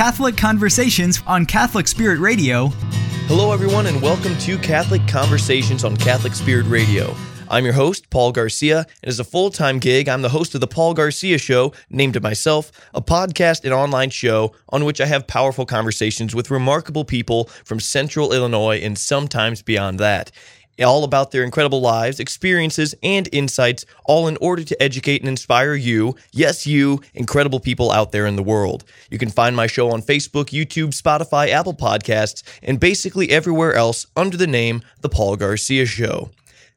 Catholic Conversations on Catholic Spirit Radio. Hello, everyone, and welcome to Catholic Conversations on Catholic Spirit Radio. I'm your host, Paul Garcia, and as a full time gig, I'm the host of The Paul Garcia Show, named to myself, a podcast and online show on which I have powerful conversations with remarkable people from central Illinois and sometimes beyond that all about their incredible lives, experiences, and insights, all in order to educate and inspire you, yes, you, incredible people out there in the world. You can find my show on Facebook, YouTube, Spotify, Apple Podcasts, and basically everywhere else under the name The Paul Garcia Show.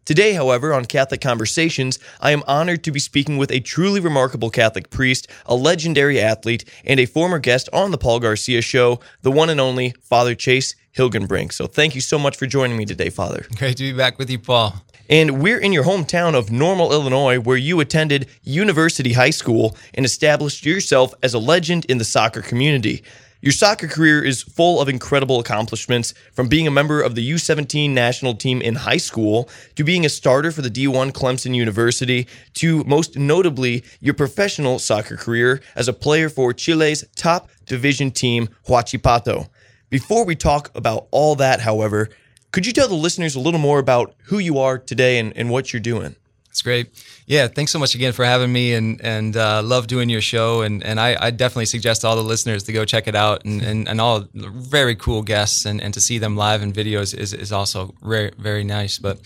Today, however, on Catholic Conversations, I am honored to be speaking with a truly remarkable Catholic priest, a legendary athlete, and a former guest on the Paul Garcia Show, the one and only Father Chase Hilgenbrink. So thank you so much for joining me today, Father. Great to be back with you, Paul. And we're in your hometown of Normal, Illinois, where you attended University High School and established yourself as a legend in the soccer community. Your soccer career is full of incredible accomplishments, from being a member of the U17 national team in high school to being a starter for the D1 Clemson University to most notably your professional soccer career as a player for Chile's top division team, Huachipato. Before we talk about all that, however, could you tell the listeners a little more about who you are today and, and what you're doing? That's great. Yeah, thanks so much again for having me, and and uh, love doing your show. And and I, I, definitely suggest all the listeners to go check it out, and and, and all very cool guests, and, and to see them live in videos is, is also very very nice. But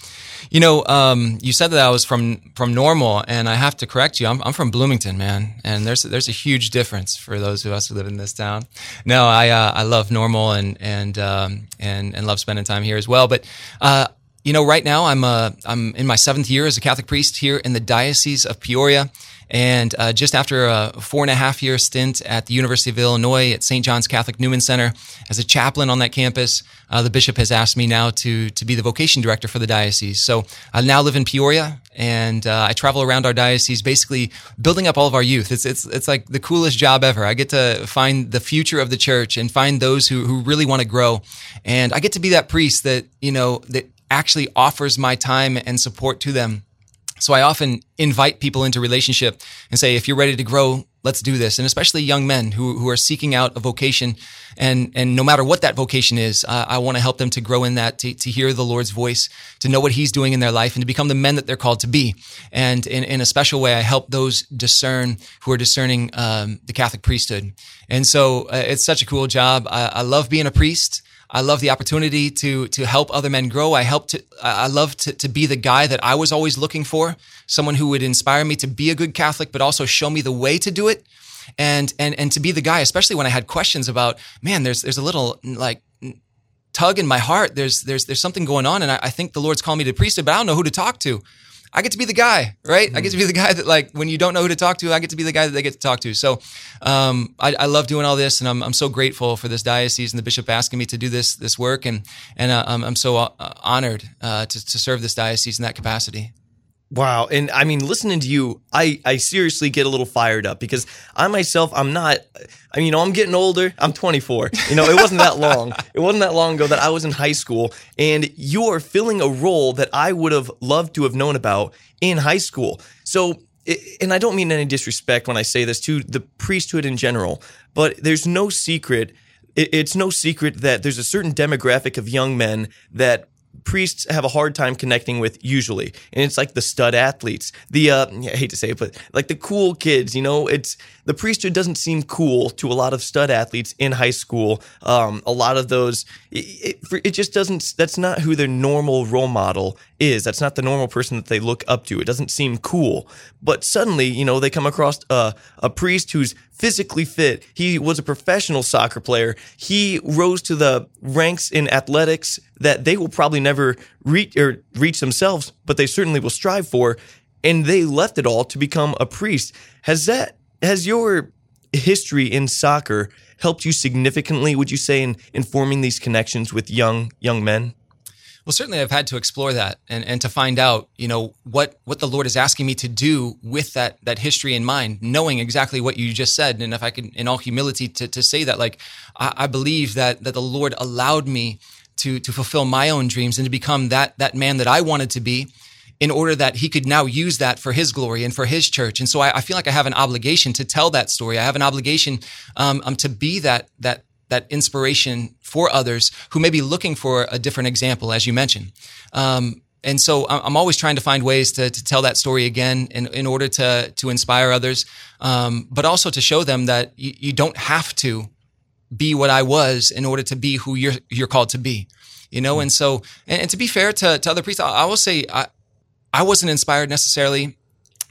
you know, um, you said that I was from from Normal, and I have to correct you. I'm, I'm from Bloomington, man, and there's there's a huge difference for those of us who live in this town. No, I uh, I love Normal and and um, and and love spending time here as well. But uh, you know, right now I'm uh, I'm in my seventh year as a Catholic priest here in the Diocese of Peoria, and uh, just after a four and a half year stint at the University of Illinois at St. John's Catholic Newman Center as a chaplain on that campus, uh, the bishop has asked me now to to be the vocation director for the diocese. So I now live in Peoria, and uh, I travel around our diocese, basically building up all of our youth. It's it's it's like the coolest job ever. I get to find the future of the church and find those who who really want to grow, and I get to be that priest that you know that actually offers my time and support to them. So I often invite people into relationship and say, if you're ready to grow, let's do this. And especially young men who, who are seeking out a vocation. And, and no matter what that vocation is, uh, I want to help them to grow in that, to, to hear the Lord's voice, to know what he's doing in their life and to become the men that they're called to be. And in, in a special way, I help those discern who are discerning um, the Catholic priesthood. And so uh, it's such a cool job. I, I love being a priest. I love the opportunity to to help other men grow. I help to I love to, to be the guy that I was always looking for, someone who would inspire me to be a good Catholic, but also show me the way to do it. And and and to be the guy, especially when I had questions about, man, there's there's a little like tug in my heart. There's there's there's something going on, and I, I think the Lord's called me to priesthood, but I don't know who to talk to. I get to be the guy, right? Mm. I get to be the guy that, like, when you don't know who to talk to, I get to be the guy that they get to talk to. So, um, I, I, love doing all this, and I'm, I'm so grateful for this diocese and the bishop asking me to do this this work, and and uh, I'm, I'm so uh, honored uh, to, to serve this diocese in that capacity. Wow. And I mean, listening to you, I, I seriously get a little fired up because I myself, I'm not, I mean, you know, I'm getting older. I'm 24. You know, it wasn't that long. It wasn't that long ago that I was in high school and you are filling a role that I would have loved to have known about in high school. So, and I don't mean any disrespect when I say this to the priesthood in general, but there's no secret. It's no secret that there's a certain demographic of young men that priests have a hard time connecting with usually and it's like the stud athletes the uh i hate to say it but like the cool kids you know it's the priesthood doesn't seem cool to a lot of stud athletes in high school. Um a lot of those it, it, it just doesn't that's not who their normal role model is. That's not the normal person that they look up to. It doesn't seem cool. But suddenly you know they come across a, a priest who's physically fit. He was a professional soccer player. He rose to the ranks in athletics that they will probably never reach or reach themselves, but they certainly will strive for. And they left it all to become a priest. Has that has your history in soccer helped you significantly? Would you say in, in forming these connections with young young men? Well, certainly I've had to explore that and, and to find out, you know, what, what the Lord is asking me to do with that, that history in mind, knowing exactly what you just said. And if I could, in all humility, to, to say that, like, I, I believe that, that the Lord allowed me to, to fulfill my own dreams and to become that, that man that I wanted to be in order that he could now use that for his glory and for his church. And so I, I feel like I have an obligation to tell that story. I have an obligation um, um, to be that that that inspiration for others who may be looking for a different example, as you mentioned. Um, and so I'm always trying to find ways to, to tell that story again in, in order to to inspire others, um, but also to show them that you, you don't have to be what I was in order to be who you're you're called to be. You know, and so and, and to be fair to, to other priests, I, I will say I I wasn't inspired necessarily,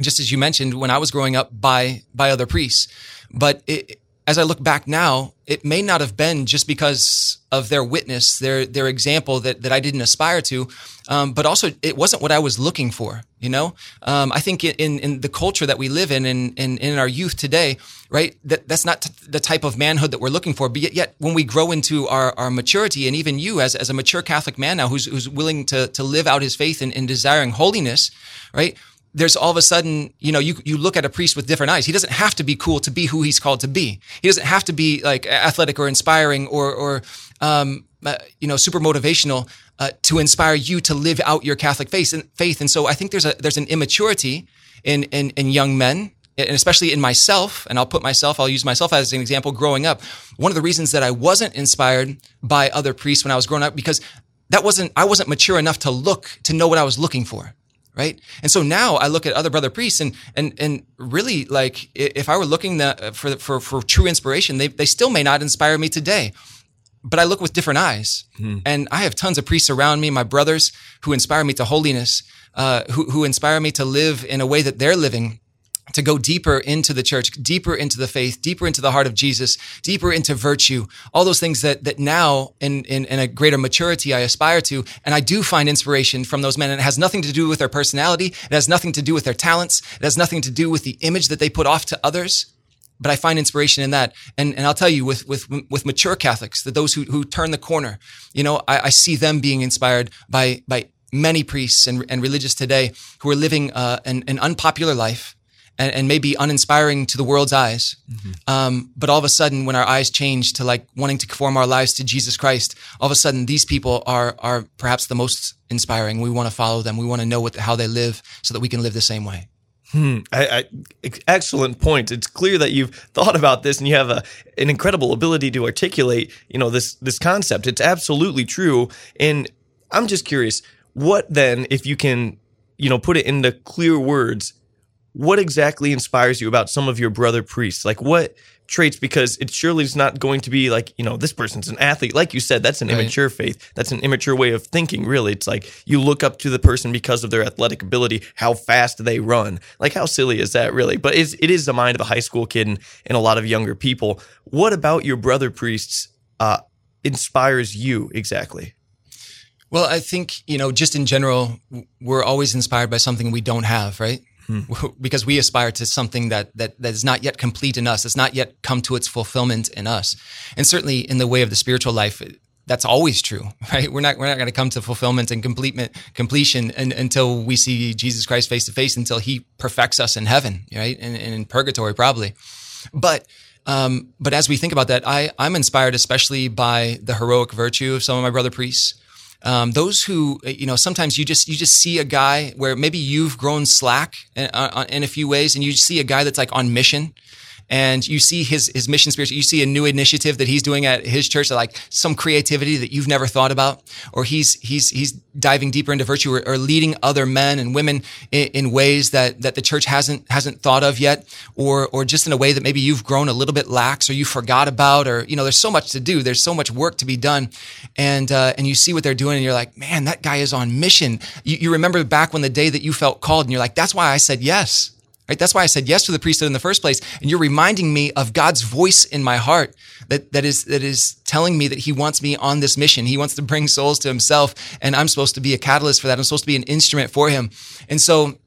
just as you mentioned, when I was growing up by by other priests. But it, as I look back now, it may not have been just because of their witness, their their example that that I didn't aspire to, um, but also it wasn't what I was looking for. You know, um, I think in in the culture that we live in, and in, in, in, our youth today, right, that that's not t- the type of manhood that we're looking for. But yet, yet, when we grow into our, our maturity, and even you as as a mature Catholic man now, who's who's willing to to live out his faith and, desiring holiness, right there's all of a sudden, you know, you, you look at a priest with different eyes. He doesn't have to be cool to be who he's called to be. He doesn't have to be like athletic or inspiring or, or um, uh, you know, super motivational uh, to inspire you to live out your Catholic faith. And faith. And so I think there's a there's an immaturity in in, in young men and especially in myself, and I'll put myself, I'll use myself as an example growing up. One of the reasons that I wasn't inspired by other priests when I was growing up, because that wasn't, I wasn't mature enough to look, to know what I was looking for right? And so now I look at other brother priests and and and really like if I were looking the, for for for true inspiration, they they still may not inspire me today. But I look with different eyes, hmm. and I have tons of priests around me, my brothers, who inspire me to holiness, uh, who who inspire me to live in a way that they're living, to go deeper into the church, deeper into the faith, deeper into the heart of Jesus, deeper into virtue, all those things that that now in, in, in a greater maturity I aspire to. And I do find inspiration from those men. And it has nothing to do with their personality. It has nothing to do with their talents. It has nothing to do with the image that they put off to others. But I find inspiration in that. And, and I'll tell you with, with, with mature Catholics, that those who, who turn the corner, you know, I, I see them being inspired by, by many priests and, and religious today who are living uh, an, an unpopular life and, and maybe uninspiring to the world's eyes. Mm-hmm. Um, but all of a sudden, when our eyes change to like wanting to conform our lives to Jesus Christ, all of a sudden these people are are perhaps the most inspiring. We want to follow them. We want to know what how they live so that we can live the same way. Hmm. I, I, excellent point. It's clear that you've thought about this and you have a, an incredible ability to articulate, you know, this this concept. It's absolutely true. And I'm just curious, what then, if you can, you know, put it into clear words, what exactly inspires you about some of your brother priests? Like what traits? Because it surely is not going to be like, you know, this person's an athlete. Like you said, that's an right. immature faith. That's an immature way of thinking, really. It's like you look up to the person because of their athletic ability, how fast they run. Like how silly is that really? But it's, it is the mind of a high school kid and, and a lot of younger people. What about your brother priests uh, inspires you exactly? Well, I think, you know, just in general, we're always inspired by something we don't have, right? Hmm. because we aspire to something that, that that is not yet complete in us. It's not yet come to its fulfillment in us. And certainly in the way of the spiritual life, that's always true, right? We're not we're not going to come to fulfillment and completion and, until we see Jesus Christ face to face, until He perfects us in heaven, right? And, and in purgatory, probably. But um, but as we think about that, I I'm inspired especially by the heroic virtue of some of my brother priests. Um, those who uh, you know sometimes you just you just see a guy where maybe you've grown slack in, uh, in, a few ways and you see a guy that's like on mission and you see his his mission spirit. You see a new initiative that he's doing at his church, like some creativity that you've never thought about, or he's he's he's diving deeper into virtue or, or leading other men and women in, in, ways that that the church hasn't hasn't thought of yet, or or just in a way that maybe you've grown a little bit lax or you forgot about, or you know, there's so much to do. There's so much work to be done, and uh, and you see what they're doing, and you're like, man, that guy is on mission. You, you remember back when the day that you felt called, and you're like, that's why I said yes. Right? That's why I said yes to the priesthood in the first place. And you're reminding me of God's voice in my heart that, that is, that is telling me that he wants me on this mission. He wants to bring souls to himself. And I'm supposed to be a catalyst for that. I'm supposed to be an instrument for him. And so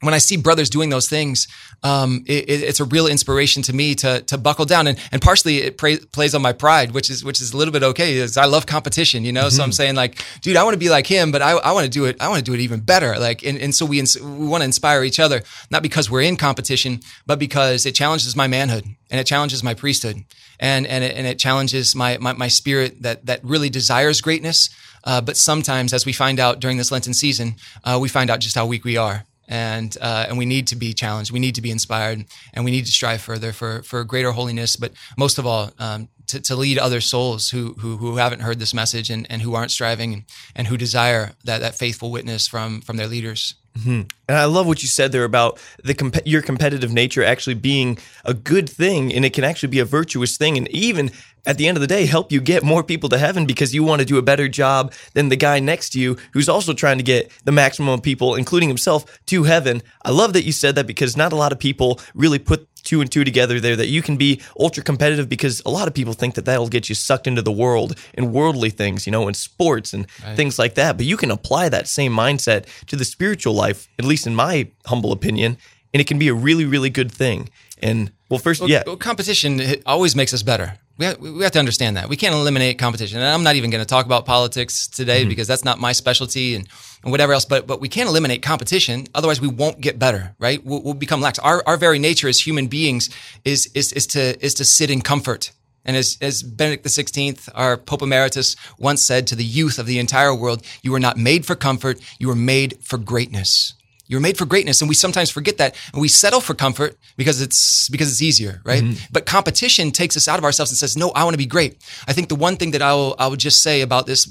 when I see brothers doing those things, um, it, it's a real inspiration to me to to buckle down, and and partially it pra- plays on my pride, which is which is a little bit okay. Is I love competition, you know. Mm-hmm. So I'm mm-hmm. saying like, dude, I want to be like him, but I, I want to do it. I want to do it even better. Like, and, and so we ins- we want to inspire each other, not because we're in competition, but because it challenges my manhood and it challenges my priesthood, and and it, and it challenges my, my my spirit that that really desires greatness Uh, but sometimes, as we find out during this Lenten season, uh, we find out just how weak we are. And, uh, and we need to be challenged. We need to be inspired and we need to strive further for, for greater holiness. But most of all, um, to, to lead other souls who, who, who haven't heard this message and, and who aren't striving and, who desire that, that faithful witness from, from their leaders. Mm-hmm. And I love what you said there about the comp- your competitive nature actually being a good thing, and it can actually be a virtuous thing, and even at the end of the day, help you get more people to heaven because you want to do a better job than the guy next to you who's also trying to get the maximum of people, including himself, to heaven. I love that you said that because not a lot of people really put two and two together there that you can be ultra competitive because a lot of people think that that'll get you sucked into the world and worldly things, you know, in sports and right. things like that. But you can apply that same mindset to the spiritual life, at least in my humble opinion, and it can be a really, really good thing. And well, first, well, yeah, well, competition always makes us better. We have, we have to understand that we can't eliminate competition. And I'm not even going to talk about politics today mm-hmm. because that's not my specialty and, and whatever else. But but we can't eliminate competition. Otherwise, we won't get better. Right? We'll, we'll become lax. Our our very nature as human beings is is is to is to sit in comfort. And as, as Benedict XVI, our Pope Emeritus, once said to the youth of the entire world, you are not made for comfort, you are made for greatness. You're made for greatness, and we sometimes forget that, and we settle for comfort because it's because it's easier, right? Mm-hmm. But competition takes us out of ourselves and says, "No, I want to be great." I think the one thing that I will I would just say about this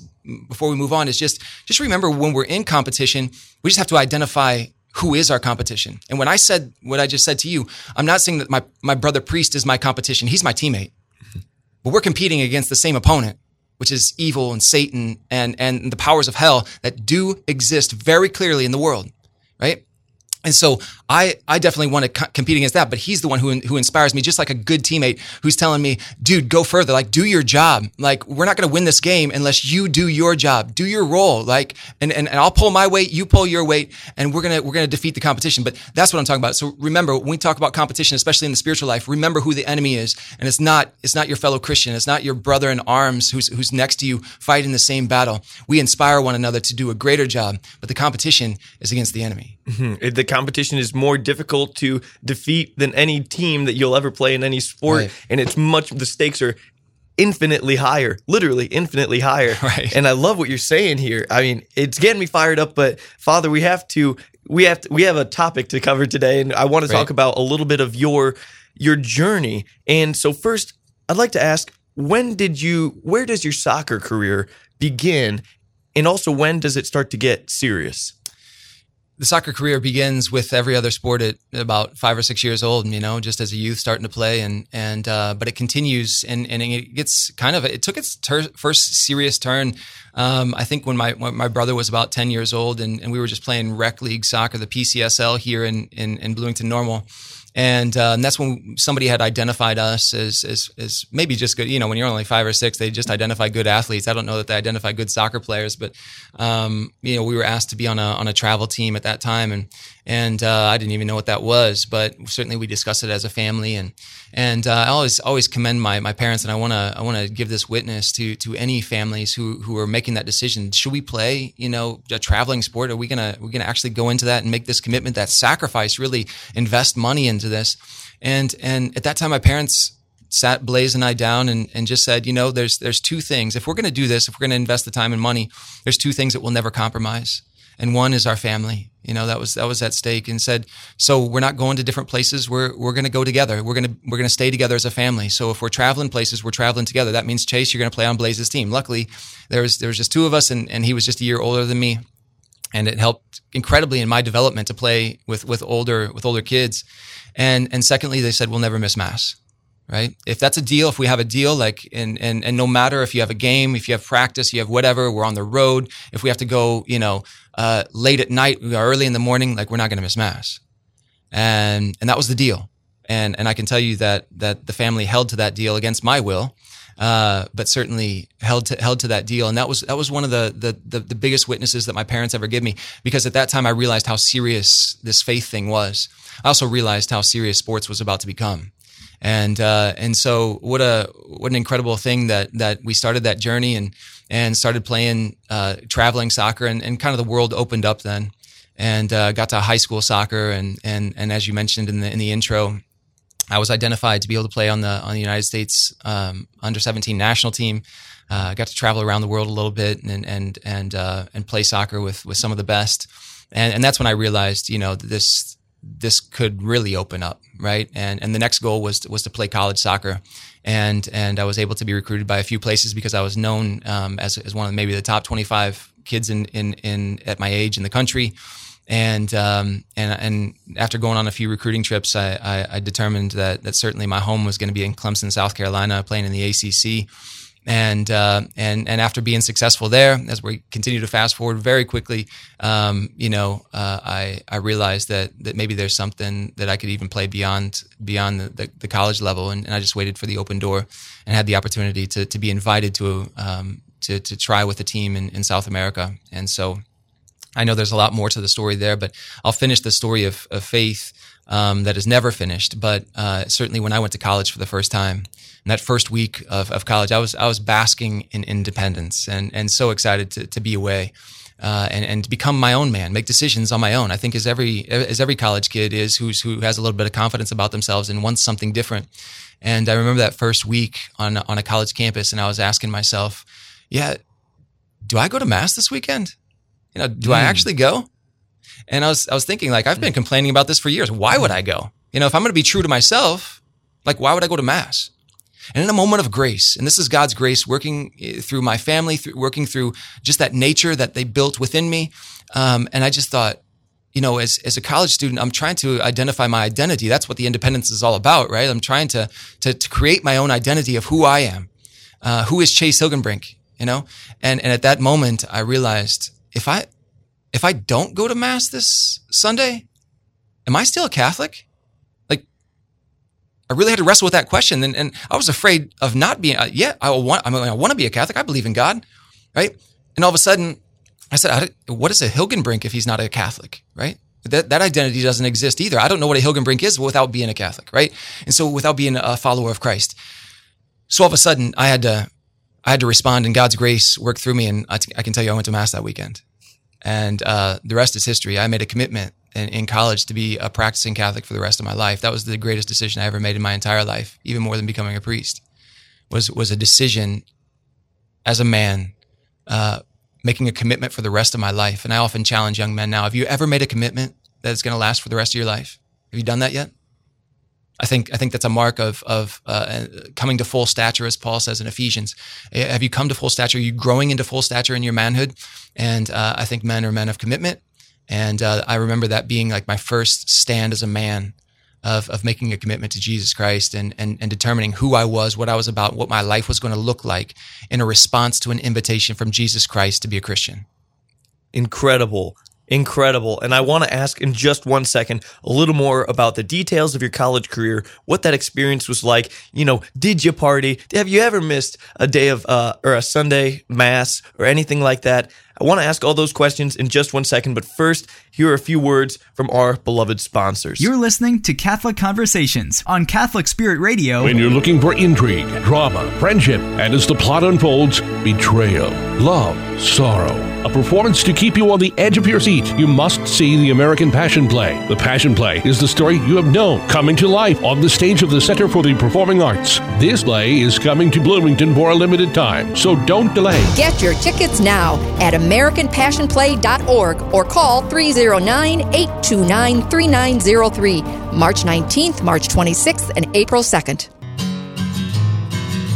before we move on is just just remember when we're in competition, we just have to identify who is our competition. And when I said what I just said to you, I'm not saying that my my brother priest is my competition; he's my teammate. Mm-hmm. But we're competing against the same opponent which is evil and Satan and, and the powers of hell that do exist very clearly in the world right? And so I, I definitely want to co- compete against that, but he's the one who, who inspires me, just like a good teammate who's telling me, dude, go further. Like, do your job. Like, we're not going to win this game unless you do your job, do your role. Like, and, and, and I'll pull my weight, you pull your weight, and we're going to, we're going to defeat the competition. But that's what I'm talking about. So remember, when we talk about competition, especially in the spiritual life, remember who the enemy is. And it's not, it's not your fellow Christian. It's not your brother in arms who's, who's next to you fighting the same battle. We inspire one another to do a greater job, but the competition is against the enemy. Mm-hmm. The competition is more difficult to defeat than any team that you'll ever play in any sport, right. and it's much the stakes are infinitely higher, literally infinitely higher. Right. And I love what you're saying here. I mean, it's getting me fired up. But Father, we have to we have to, we have a topic to cover today, and I want to right. talk about a little bit of your your journey. And so first, I'd like to ask, when did you? Where does your soccer career begin? And also, when does it start to get serious? The soccer career begins with every other sport at about five or six years old, you know, just as a youth starting to play. And, and, uh, but it continues and, and it gets kind of, it took its ter- first serious turn. Um, I think when my, when my brother was about 10 years old and, and we were just playing rec league soccer, the PCSL here in, in, in Bloomington Normal. And, uh, and that's when somebody had identified us as, as, as maybe just good. You know, when you're only five or six, they just identify good athletes. I don't know that they identify good soccer players, but um, you know, we were asked to be on a on a travel team at that time, and and uh, I didn't even know what that was, but certainly we discussed it as a family, and and uh, I always always commend my my parents, and I want to I want to give this witness to to any families who who are making that decision. Should we play, you know, a traveling sport? Are we gonna we gonna actually go into that and make this commitment, that sacrifice, really invest money into this? And and at that time, my parents sat Blaze and I down and, and just said, you know, there's there's two things. If we're going to do this, if we're going to invest the time and money, there's two things that we'll never compromise and one is our family. You know, that was that was at stake and said, so we're not going to different places. We're we're going to go together. We're to we're to stay together as a family. So if we're traveling places, we're traveling together. That means Chase, you're going to play on Blaze's team. Luckily, there was there was just two of us and and he was just a year older than me. And it helped incredibly in my development to play with with older with older kids. And and secondly, they said we'll never miss mass right? If that's a deal, if we have a deal, like, and, and, and no matter if you have a game, if you have practice, you have whatever, we're on the road, if we have to go, you know, uh, late at night, early in the morning, like, we're not going to miss mass. And, and that was the deal. And, and I can tell you that, that the family held to that deal against my will. Uh, but certainly held to held to that deal, and that was that was one of the, the, the the biggest witnesses that my parents ever give me. Because at that time, I realized how serious this faith thing was. I also realized how serious sports was about to become and uh, and so what a what an incredible thing that that we started that journey and and started playing uh, traveling soccer and, and kind of the world opened up then and uh, got to high school soccer and and and as you mentioned in the in the intro I was identified to be able to play on the on the United States um, under 17 national team. Uh, I got to travel around the world a little bit and and and uh, and play soccer with with some of the best. And and that's when I realized, you know, this this could really open up, right? And and the next goal was to, was to play college soccer, and and I was able to be recruited by a few places because I was known um, as as one of maybe the top 25 kids in in in at my age in the country and um, and and after going on a few recruiting trips, I, I, I determined that that certainly my home was going to be in Clemson, South Carolina, playing in the ACC. And uh, and and after being successful there, as we continue to fast forward very quickly, um, you know, uh, I I realized that that maybe there's something that I could even play beyond beyond the, the, the college level, and, and, I just waited for the open door and had the opportunity to to be invited to um, to to try with a team in, in South America, and so I know there's a lot more to the story there, but I'll finish the story of, of faith um, that is never finished. But uh, certainly, when I went to college for the first time, in that first week of, of college, I was I was basking in independence and and so excited to, to be away. Uh, and and become my own man, make decisions on my own. I think as every as every college kid is who's who has a little bit of confidence about themselves and wants something different. And I remember that first week on on a college campus, and I was asking myself, "Yeah, do I go to mass this weekend?" You know, do mm. I hmm. actually go? And I was I was thinking like I've been complaining about this for years. Why would I go? You know, if I'm going to be true to myself, like why would I go to mass? And in a moment of grace, and this is God's grace working eh, through my family, through, working through just that nature that they built within me. Um, and I just thought, you know, as, as a college student, I'm trying to identify my identity. That's what the independence is all about, right? I'm trying to, to, to create my own identity of who I am. Uh, who is Chase Hilgenbrink, you know? And, and at that moment, I realized if I if I don't go to mass this Sunday, am I still a Catholic? Like, I really had to wrestle with that question, and, and I was afraid of not being. Uh, yeah, I want. I, mean, I want to be a Catholic. I believe in God, right? And all of a sudden, I said, "What is a Hilgenbrink if he's not a Catholic?" Right? That, that identity doesn't exist either. I don't know what a Hilgenbrink is without being a Catholic, right? And so without being a follower of Christ. So all of a sudden, I had to I had to respond, and God's grace worked through me. And I, t- I can tell you, I went to mass that weekend, and uh, the rest is history. I made a commitment in, in, college to be a practicing Catholic for the rest of my life. That was the greatest decision I ever made in my entire life, even more than becoming a priest. Was was a decision as a man, uh, making a commitment for the rest of my life. And I often challenge young men now: Have you ever made a commitment that is going to last for the rest of your life? Have you done that yet? I think I think that's a mark of of uh, coming to full stature, as Paul says in Ephesians. Eh, have you come to full stature? Are you growing into full stature in your manhood? And uh, I think men are men of commitment. And uh, I remember that being like my first stand as a man of of making a commitment to Jesus Christ and and and determining who I was, what I was about, what my life was going to look like in a response to an invitation from Jesus Christ to be a Christian. Incredible incredible. And I want to ask in just one second a little more about the details of your college career, what that experience was like. You know, did you party? Have you ever missed a day of, uh, or a Sunday mass or anything like that? I want to ask all those questions in just one second, but first, here are a few words from our beloved sponsors. You're listening to Catholic Conversations on Catholic Spirit Radio. When you're looking for intrigue, drama, friendship, and as the plot unfolds, betrayal, love, sorrow, a performance to keep you on the edge of your seat, you must see the American Passion Play. The Passion Play is the story you have known coming to life on the stage of the Center for the Performing Arts. This play is coming to Bloomington for a limited time, so don't delay. Get your tickets now at AmericanPassionPlay.org or call 309 829 3903. March 19th, March 26th, and April 2nd.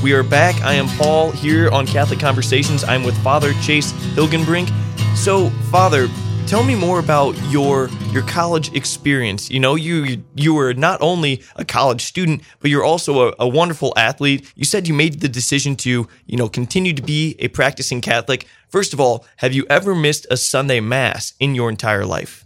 We are back. I am Paul here on Catholic Conversations. I'm with Father Chase Hilgenbrink. So, Father, tell me more about your your college experience. You know, you you were not only a college student, but you're also a, a, wonderful athlete. You said you made the decision to, you know, continue to be a practicing Catholic. First of all, have you ever missed a Sunday Mass in your entire life?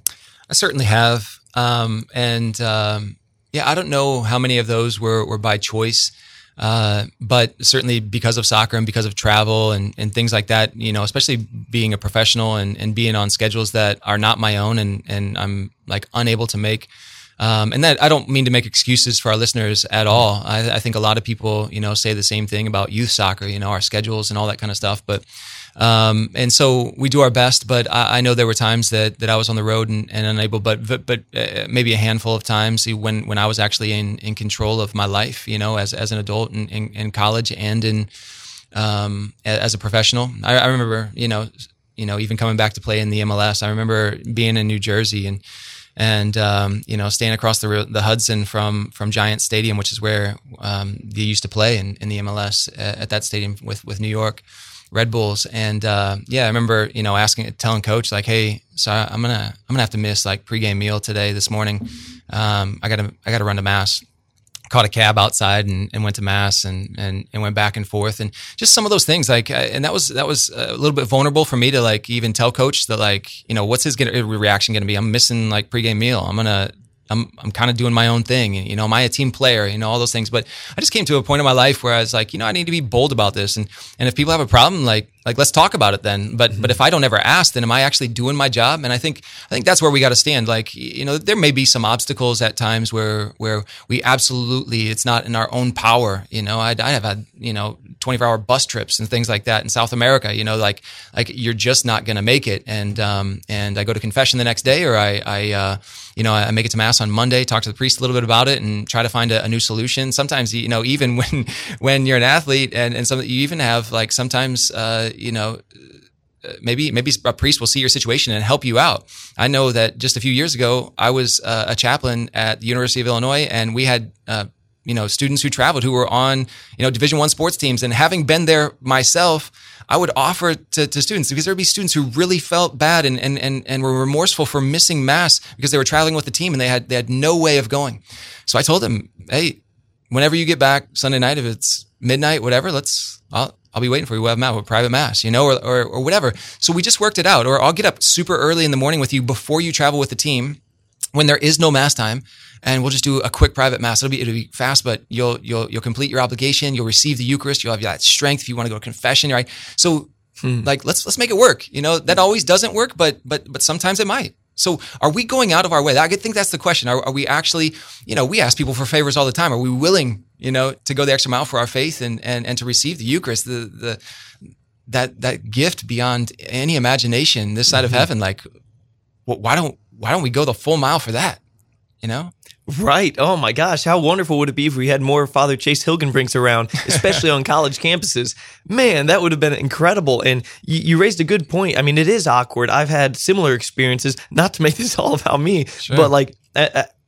I certainly have, um, and um, yeah, I don't know how many of those were were by choice. Uh, but certainly because of soccer and because of travel and, and things like that, you know, especially being a professional and, and being on schedules that are not my own and, and I'm like unable to make Um, and that I don't mean to make excuses for our listeners at all. I, I, think a lot of people, you know, say the same thing about youth soccer, you know, our schedules and all that kind of stuff. But um, and so we do our best. But I, I, know there were times that, that I was on the road and, and unable. But but, but uh, maybe a handful of times when when I was actually in, in control of my life, you know, as as an adult in, in, in college and in um, as a professional. I, I remember, you know, you know, even coming back to play in the MLS. I remember being in New Jersey and and um, you know staying across the the Hudson from from Giant Stadium, which is where um, they used to play in, in the MLS at, at, that stadium with with New York Red Bulls. And uh, yeah, I remember you know asking, telling coach like, hey, so I'm gonna I'm gonna have to miss like pregame meal today this morning. Um, I gotta I gotta run to mass caught a cab outside and, and went to mass and, and, and went back and forth and just some of those things like and that was that was a little bit vulnerable for me to like even tell coach that like you know what's his reaction going to be i'm missing like pregame meal i'm gonna I'm I'm kind of doing my own thing. You know, am I a team player? You know, all those things. But I just came to a point in my life where I was like, you know, I need to be bold about this. And and if people have a problem, like like let's talk about it then. But mm-hmm. but if I don't ever ask, then am I actually doing my job? And I think I think that's where we got to stand. Like you know, there may be some obstacles at times where where we absolutely it's not in our own power. You know, I I have had you know 24 hour bus trips and things like that in South America. You know, like like you're just not going to make it. And um and I go to confession the next day, or I I uh, you know I make it to mass on Monday, talk to the priest a little bit about it, and try to find a, a new solution. Sometimes you know even when when you're an athlete and and some you even have like sometimes uh, you know maybe maybe a priest will see your situation and help you out. I know that just a few years ago, I was uh, a chaplain at the University of Illinois, and we had uh, you know students who traveled who were on you know Division One sports teams, and having been there myself. I would offer to, to students because there'd be students who really felt bad and, and, and, and were remorseful for missing mass because they were traveling with the team and they had, they had no way of going. So I told them, Hey, whenever you get back Sunday night, if it's midnight, whatever, let's, I'll, I'll be waiting for you. We'll have mass, a private mass, you know, or, or, or whatever. So we just worked it out. Or I'll get up super early in the morning with you before you travel with the team when there is no mass time and we'll just do a quick private mass. It'll be it'll be fast, but you'll you'll you'll complete your obligation. You'll receive the Eucharist. You'll have that strength if you want to go to confession, right? So, hmm. like let's let's make it work. You know that always doesn't work, but but but sometimes it might. So, are we going out of our way? I think that's the question. Are, are we actually, you know, we ask people for favors all the time. Are we willing, you know, to go the extra mile for our faith and and and to receive the Eucharist, the the that that gift beyond any imagination this side mm-hmm. of heaven? Like, well, why don't why don't we go the full mile for that? You know. Right. Oh my gosh. How wonderful would it be if we had more Father Chase Hilgenbrinks around, especially on college campuses? Man, that would have been incredible. And you, you, raised a good point. I mean, it is awkward. I've had similar experiences, not to make this all about me, sure. but like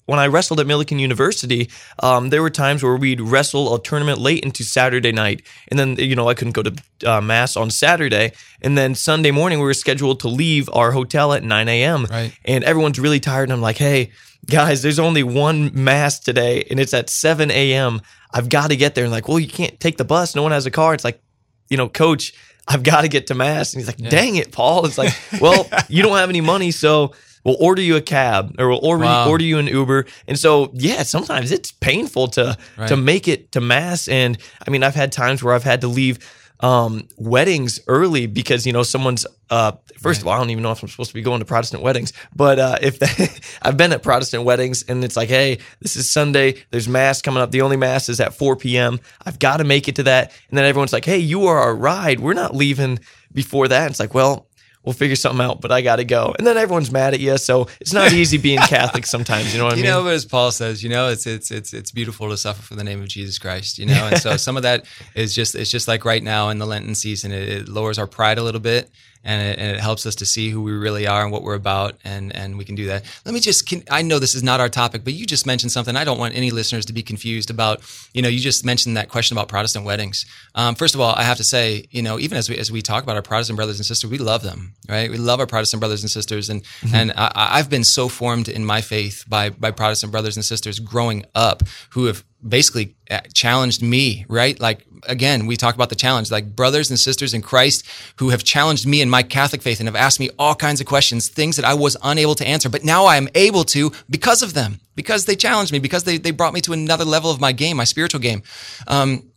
when I wrestled at Millikin University, um, there were times where we'd wrestle a tournament late into Saturday night. And then, you know, I couldn't go to uh, Mass on Saturday. And then Sunday morning, we were scheduled to leave our hotel at 9 a.m. Right. And everyone's really tired. And I'm like, hey, guys, there's only one mass today and it's at 7 a.m. I've got to get there. And like, well, you can't take the bus. No one has a car. It's like, you know, coach, I've got to get to mass. And he's like, yeah. dang it, Paul. It's like, well, you don't have any money. So we'll order you a cab or we'll order, wow. order you an Uber. And so, yeah, sometimes it's painful to, right. to make it to mass. And I mean, I've had times where I've had to leave um, weddings early because you know someone's uh, first right. of all I don't even know if I'm supposed to be going to Protestant weddings, but uh, if they, I've been at Protestant weddings and it's like, hey, this is Sunday, there's mass coming up. The only mass is at 4 p.m. I've got to make it to that, and then everyone's like, hey, you are our ride. We're not leaving before that. It's like, well, we'll figure something out, but I got to go. And then everyone's mad at you. So it's not easy being Catholic sometimes. You know what I mean? You know, as Paul says, you know, it's, it's, it's, it's beautiful to suffer for the name of Jesus Christ, you know? And so some of that is just, it's just like right now in the Lenten season, it, it lowers our pride a little bit and it, and it, helps us to see who we really are and what we're about, and and we can do that. Let me just, can, I know this is not our topic, but you just mentioned something. I don't want any listeners to be confused about. You know, you just mentioned that question about Protestant weddings. Um, first of all, I have to say, you know, even as we as we talk about our Protestant brothers and sisters, we love them, right? We love our Protestant brothers and sisters, and mm-hmm. and I, I've been so formed in my faith by by Protestant brothers and sisters growing up who have basically uh, challenged me, right? Like, again, we talk about the challenge, like brothers and sisters in Christ who have challenged me in my Catholic faith and have asked me all kinds of questions, things that I was unable to answer, but now I am able to because of them, because they challenged me, because they, they brought me to another level of my game, my spiritual game. Um,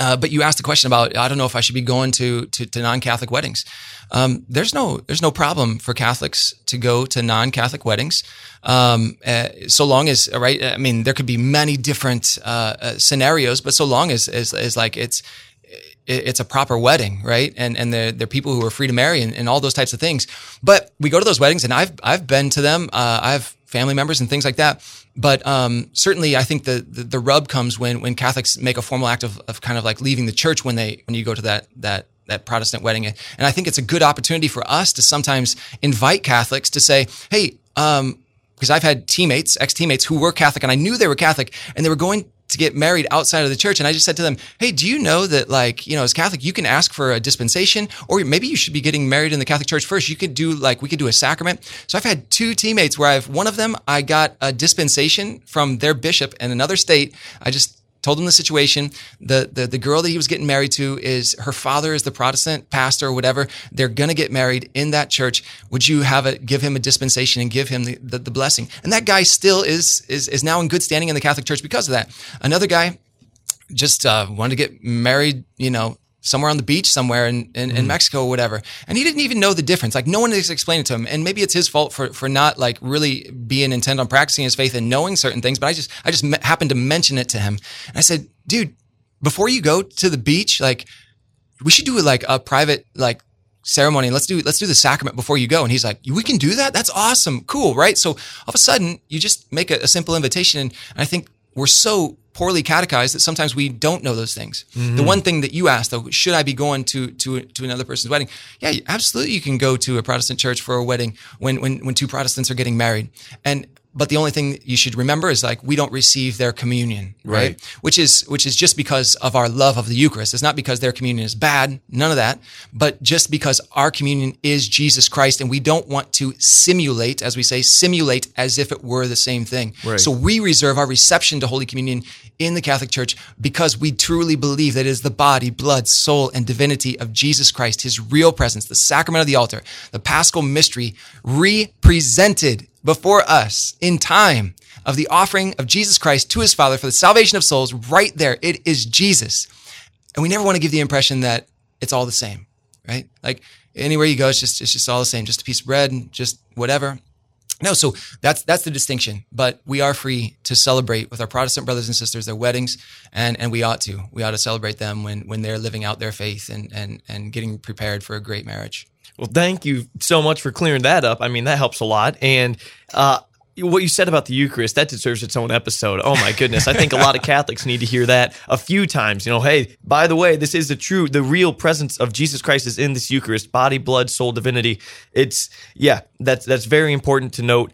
Uh, but you asked the question about I don't know if I should be going to to, to non-Catholic weddings. Um, there's no there's no problem for Catholics to go to non-Catholic weddings, um, uh, so long as right. I mean, there could be many different uh, uh scenarios, but so long as, as as like it's it's a proper wedding, right? And and they're, they're people who are free to marry and, and all those types of things. But we go to those weddings, and I've I've been to them. Uh, I have family members and things like that. But um, certainly, I think the, the, the rub comes when when Catholics make a formal act of, of kind of like leaving the church when they when you go to that that that Protestant wedding. And I think it's a good opportunity for us to sometimes invite Catholics to say, hey. Um, because I've had teammates, ex teammates who were Catholic and I knew they were Catholic and they were going to get married outside of the church. And I just said to them, Hey, do you know that like, you know, as Catholic, you can ask for a dispensation or maybe you should be getting married in the Catholic church first. You could do like, we could do a sacrament. So I've had two teammates where I've, one of them, I got a dispensation from their bishop in another state. I just told him the situation. The, the, the girl that he was getting married to is her father is the Protestant pastor or whatever. They're going to get married in that church. Would you have it, give him a dispensation and give him the, the, the blessing? And that guy still is, is, is now in good standing in the Catholic church because of that. Another guy just uh, wanted to get married, you know, somewhere on the beach somewhere in, in, mm. in, Mexico or whatever. And he didn't even know the difference. Like no one is explaining to him. And maybe it's his fault for, for not like really being intent on practicing his faith and knowing certain things. But I just, I just me- happened to mention it to him. And I said, dude, before you go to the beach, like we should do like a private, like ceremony. Let's do, let's do the sacrament before you go. And he's like, we can do that. That's awesome. Cool. Right. So all of a sudden you just make a, a simple invitation. And I think we're so poorly catechized that sometimes we don't know those things. Mm-hmm. The one thing that you asked though, should I be going to to to another person's wedding? Yeah, absolutely you can go to a Protestant church for a wedding when when when two Protestants are getting married. And but the only thing you should remember is like we don't receive their communion, right? right? Which is which is just because of our love of the Eucharist. It's not because their communion is bad, none of that, but just because our communion is Jesus Christ and we don't want to simulate, as we say, simulate as if it were the same thing. Right. So we reserve our reception to Holy Communion in the Catholic Church because we truly believe that it is the body, blood, soul, and divinity of Jesus Christ, his real presence, the sacrament of the altar, the paschal mystery represented before us in time of the offering of Jesus Christ to his Father for the salvation of souls right there. It is Jesus. And we never want to give the impression that it's all the same, right? Like anywhere you go, it's just, it's just all the same, just a piece of bread and just whatever. No, so that's that's the distinction. But we are free to celebrate with our Protestant brothers and sisters their weddings, and and we ought to. We ought to celebrate them when when they're living out their faith and and and getting prepared for a great marriage. Well, thank you so much for clearing that up. I mean, that helps a lot. And uh, what you said about the Eucharist, that deserves its own episode. Oh my goodness. I think a lot of Catholics need to hear that a few times. You know, hey, by the way, this is the true, the real presence of Jesus Christ is in this Eucharist, body, blood, soul, divinity. It's, yeah, that's, that's very important to note.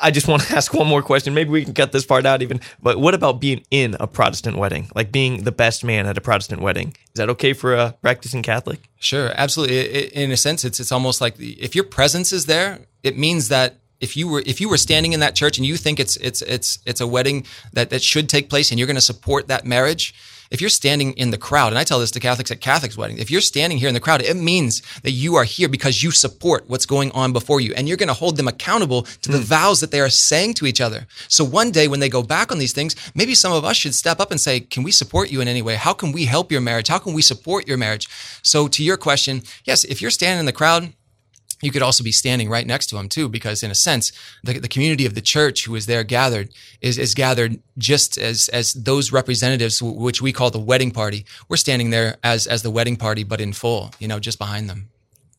I just want to ask one more question. Maybe we can cut this part out even. But what about being in a Protestant wedding? Like being the best man at a Protestant wedding? Is that okay for a practicing Catholic? Sure, absolutely. In a sense, it's it's almost like if your presence is there, it means that if you were if you were standing in that church and you think it's it's it's it's a wedding that that should take place and you're going to support that marriage, if you're standing in the crowd, and I tell this to Catholics at Catholics' weddings, if you're standing here in the crowd, it means that you are here because you support what's going on before you. And you're going to hold them accountable to mm. the hmm. vows that they are saying to each other. So one day when they go back on these things, maybe some of us should step up and say, Can we support you in any way? How can we help your marriage? How can we support your marriage? So to your question, yes, if you're standing in the crowd, you could also be standing right next to him too, because in a sense, the, the community of the church who is there gathered is, is gathered just as, as those representatives, which we call the wedding party. We're standing there as, as the wedding party, but in full, you know, just behind them.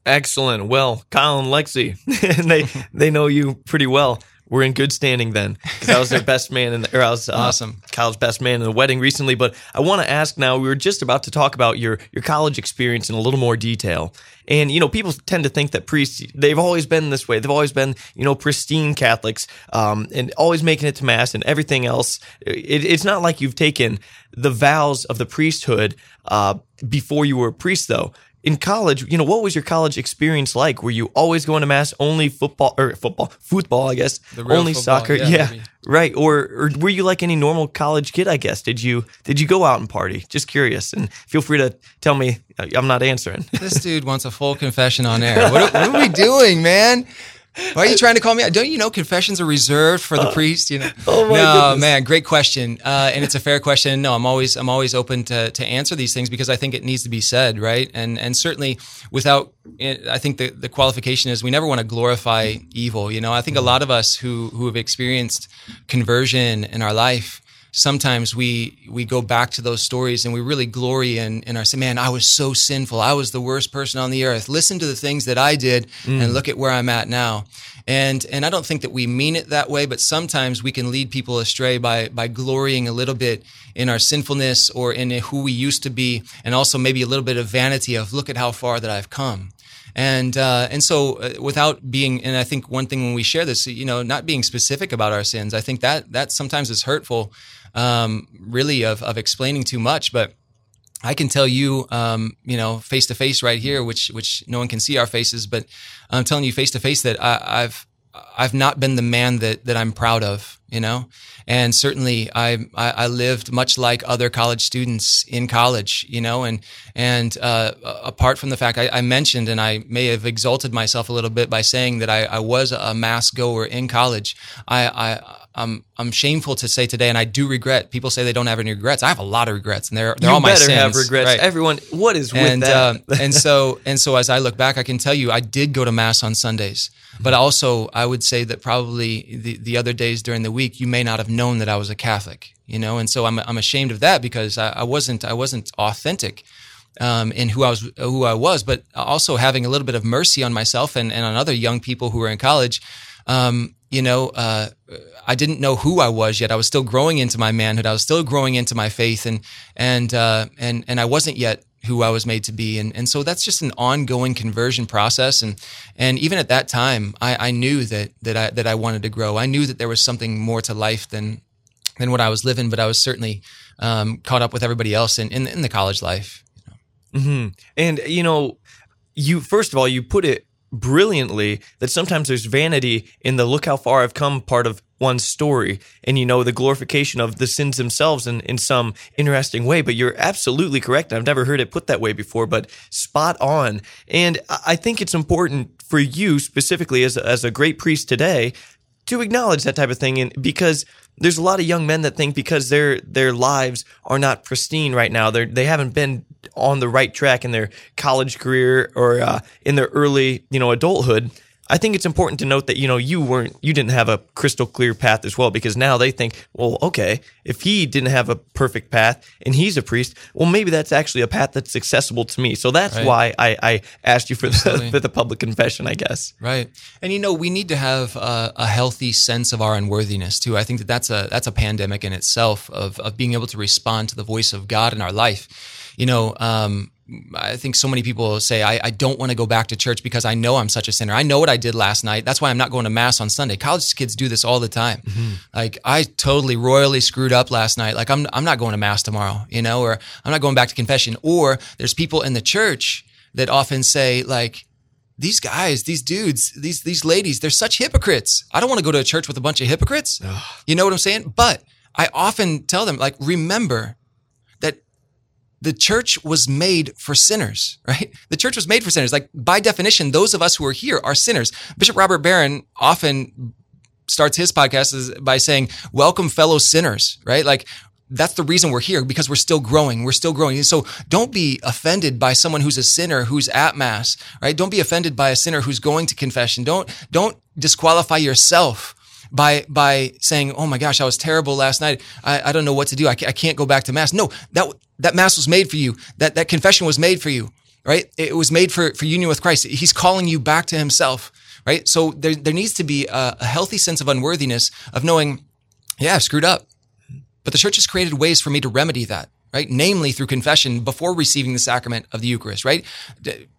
Excellent. Well, Kyle and Lexi, they, they know you pretty well we're in good standing then. Because I was their best man, in the, or I was uh, awesome. Kyle's best man in the wedding recently. But I want to ask now. We were just about to talk about your your college experience in a little more detail. And you know, people tend to think that priests they've always been this way. They've always been you know pristine Catholics, um, and always making it to mass and everything else. It, it's not like you've taken the vows of the priesthood uh, before you were a priest, though in college, you know, what was your college experience like? Were you always going to mass, only football or football, football, I guess, only football, soccer? Yeah, yeah right. Or, or were you like any normal college kid? I guess did you did you go out and party? Just curious, and feel free to tell me. Uh, I'm not answering. this dude wants a full confession on air. What, what are we doing, man? Why are you trying to call me out? Don't you know confessions are reserved for the priest? You know. oh my no, goodness. man, great question, uh, and it's a fair question. No, I'm always I'm always open to to answer these things because I think it needs to be said, right? And and certainly without, I think the the qualification is we never want to glorify evil. You know, I think a lot of us who who have experienced conversion in our life sometimes we we go back to those stories and we really glory in in our say, man, I was so sinful. I was the worst person on the earth. Listen to the things that I did and look at where I'm at now. And and I don't think that we mean it that way, but sometimes we can lead people astray by by glorying a little bit in our sinfulness or in who we used to be, and also maybe a little bit of vanity of look at how far that I've come. And uh, and so uh, without being, and I think one thing when we share this, you know, not being specific about our sins, I think that that sometimes is hurtful, um, really of of explaining too much, but. I can tell you, um, you know, face to face right here, which which no one can see our faces, but I'm telling you face to face that I, I've I've not been the man that that I'm proud of, you know, and certainly I I, I lived much like other college students in college, you know, and and uh, apart from the fact I, I, mentioned, and I may have exalted myself a little bit by saying that I, I was a mass goer in college, I, I I'm I'm shameful to say today, and I do regret. People say they don't have any regrets. I have a lot of regrets, and they're they're you all my better sins. have regrets. Right. Everyone, what is with that? uh, and so and so as I look back, I can tell you I did go to mass on Sundays, but also I would say that probably the the other days during the week you may not have known that I was a Catholic, you know, and so I'm I'm ashamed of that because I, I wasn't I wasn't authentic. Um, in who I was, who I was, but also having a little bit of mercy on myself and, and on other young people who were in college. Um, you know, uh, I didn't know who I was yet. I was still growing into my manhood. I was still growing into my faith, and and uh, and and I wasn't yet who I was made to be. And and so that's just an ongoing conversion process. And and even at that time, I, I knew that that I that I wanted to grow. I knew that there was something more to life than than what I was living. But I was certainly um, caught up with everybody else in in, in the college life. hmm And you know, you first of all, you put it brilliantly that sometimes there's vanity in the look how far I've come part of one's story. And you know the glorification of the sins themselves in, in some interesting way but you're absolutely correct. I've never heard it put that way before but spot on. And I think it's important for you specifically as as a great priest today to acknowledge that type of thing and because there's a lot of young men that think because their their lives are not pristine right now they they haven't been on the right track in their college career or uh, in their early you know adulthood I think it's important to note that you know you weren't you didn't have a crystal clear path as well because now they think well okay if he didn't have a perfect path and he's a priest well maybe that's actually a path that's accessible to me so that's Right. why I, I asked you for the, for the public confession I guess Right, and you know we need to have a, a healthy sense of our unworthiness too. I think that that's a that's a pandemic in itself of of being able to respond to the voice of God in our life. You know, um, I think so many people say I, I don't want to go back to church because I know I'm such a sinner. I know what I did last night. That's why I'm not going to mass on Sunday. College kids do this all the time. Mm-hmm. Like I totally royally screwed up last night. Like I'm I'm not going to mass tomorrow. You know, or I'm not going back to confession. Or there's people in the church that often say like these guys, these dudes, these these ladies, they're such hypocrites. I don't want to go to a church with a bunch of hypocrites. You know what I'm saying? But I often tell them, like, remember the church was made for sinners, right? The church was made for sinners. Like, by definition, those of us who are here are sinners. Bishop Robert Barron often starts his podcast by saying, Welcome, fellow sinners, right? Like, that's the reason we're here because we're still growing. We're still growing. And So don't be offended by someone who's a sinner who's at mass, right? Don't be offended by a sinner who's going to confession. Don't, don't disqualify yourself by, by saying, Oh my gosh, I was terrible last night. I, I don't know what to do. I I can't go back to mass. No, that, that mass was made for you. That, that confession was made for you, right? It was made for, for union with Christ. He's calling you back to himself, right? So there, there needs to be a, a healthy sense of unworthiness of knowing, yeah, I've screwed up. But the church has created ways for me to remedy that, right? Namely through confession before receiving the sacrament of the Eucharist, right?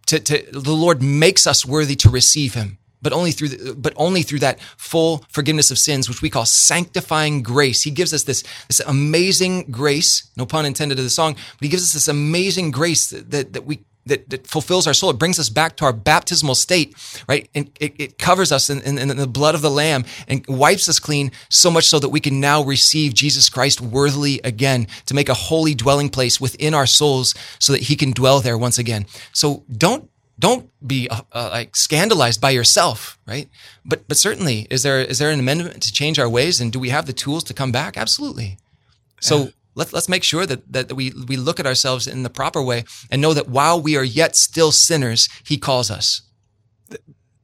To, to, the Lord makes us worthy to receive Him, but only through the, but only through that full forgiveness of sins, which we call sanctifying grace. He gives us this this amazing grace, no pun intended to the song, but He gives us this amazing grace that that, that we that, that fulfills our soul. It brings us back to our baptismal state, right? And it, it covers us in, in, in the blood of the Lamb and wipes us clean so much so that we can now receive Jesus Christ worthily again to make a holy dwelling place within our souls so that he can dwell there once again. So don't don't be uh, uh, like scandalized by yourself, right? But but certainly, is there is there an amendment to change our ways, and do we have the tools to come back? Absolutely. So yeah. let's let's make sure that that we we look at ourselves in the proper way and know that while we are yet still sinners, He calls us.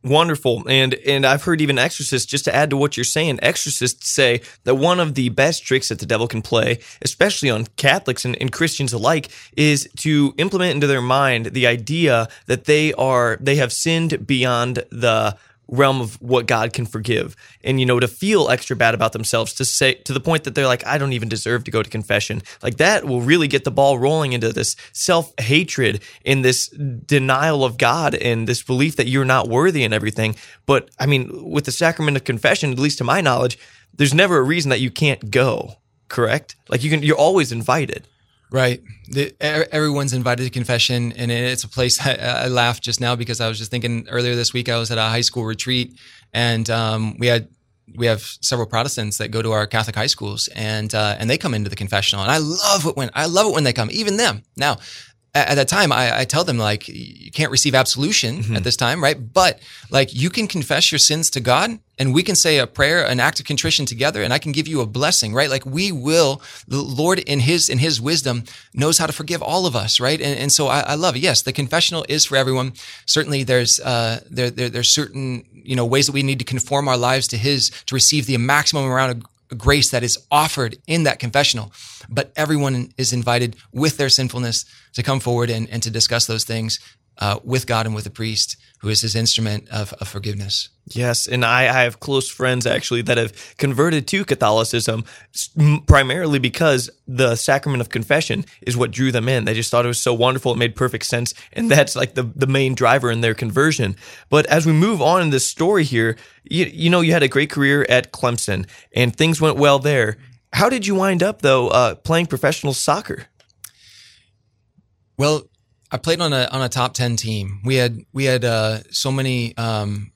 Wonderful. And and I've heard even exorcists, just to add to what you're saying, exorcists say that one of the best tricks that the devil can play, especially on Catholics and, and Christians alike, is to implement into their mind the idea that they are they have sinned beyond the realm of what God can forgive. And, you know, to feel extra bad about themselves, to say to the point that they're like, I don't even deserve to go to confession. Like that will really get the ball rolling into this self hatred in this denial of God and this belief that you're not worthy and everything. But I mean, with the sacrament of confession, at least to my knowledge, there's never a reason that you can't go. Correct? Like you can, you're always invited. Right. The, everyone's invited to confession, and it's a place I, I laughed just now because I was just thinking earlier this week I was at a high school retreat, and um, we had we have several Protestants that go to our Catholic high schools, and uh, and they come into the confessional, and I love it when I love it when they come, even them. Now, at, that time, I, I, tell them like you can't receive absolution mm-hmm. at this time, right? But like you can confess your sins to God, and we can say a prayer, an act of contrition together, and I can give you a blessing, right? Like we will, the Lord in His in His wisdom knows how to forgive all of us, right? And, and so I, I love it. Yes, the confessional is for everyone. Certainly, there's uh, there, there there's certain you know ways that we need to conform our lives to His to receive the maximum amount of grace that is offered in that confessional. But everyone is invited with their sinfulness to come forward and, and to discuss those things uh, with God and with the priest, who is his instrument of, of forgiveness. Yes, and I, I, have close friends actually that have converted to Catholicism primarily because the sacrament of confession is what drew them in. They just thought it was so wonderful, it made perfect sense, and that's like the, the main driver in their conversion. But as we move on in this story here, you, you know, you had a great career at Clemson and things went well there. How did you wind up though uh, playing professional soccer? Well, I played on a on a top ten team. We had we had uh, so many um,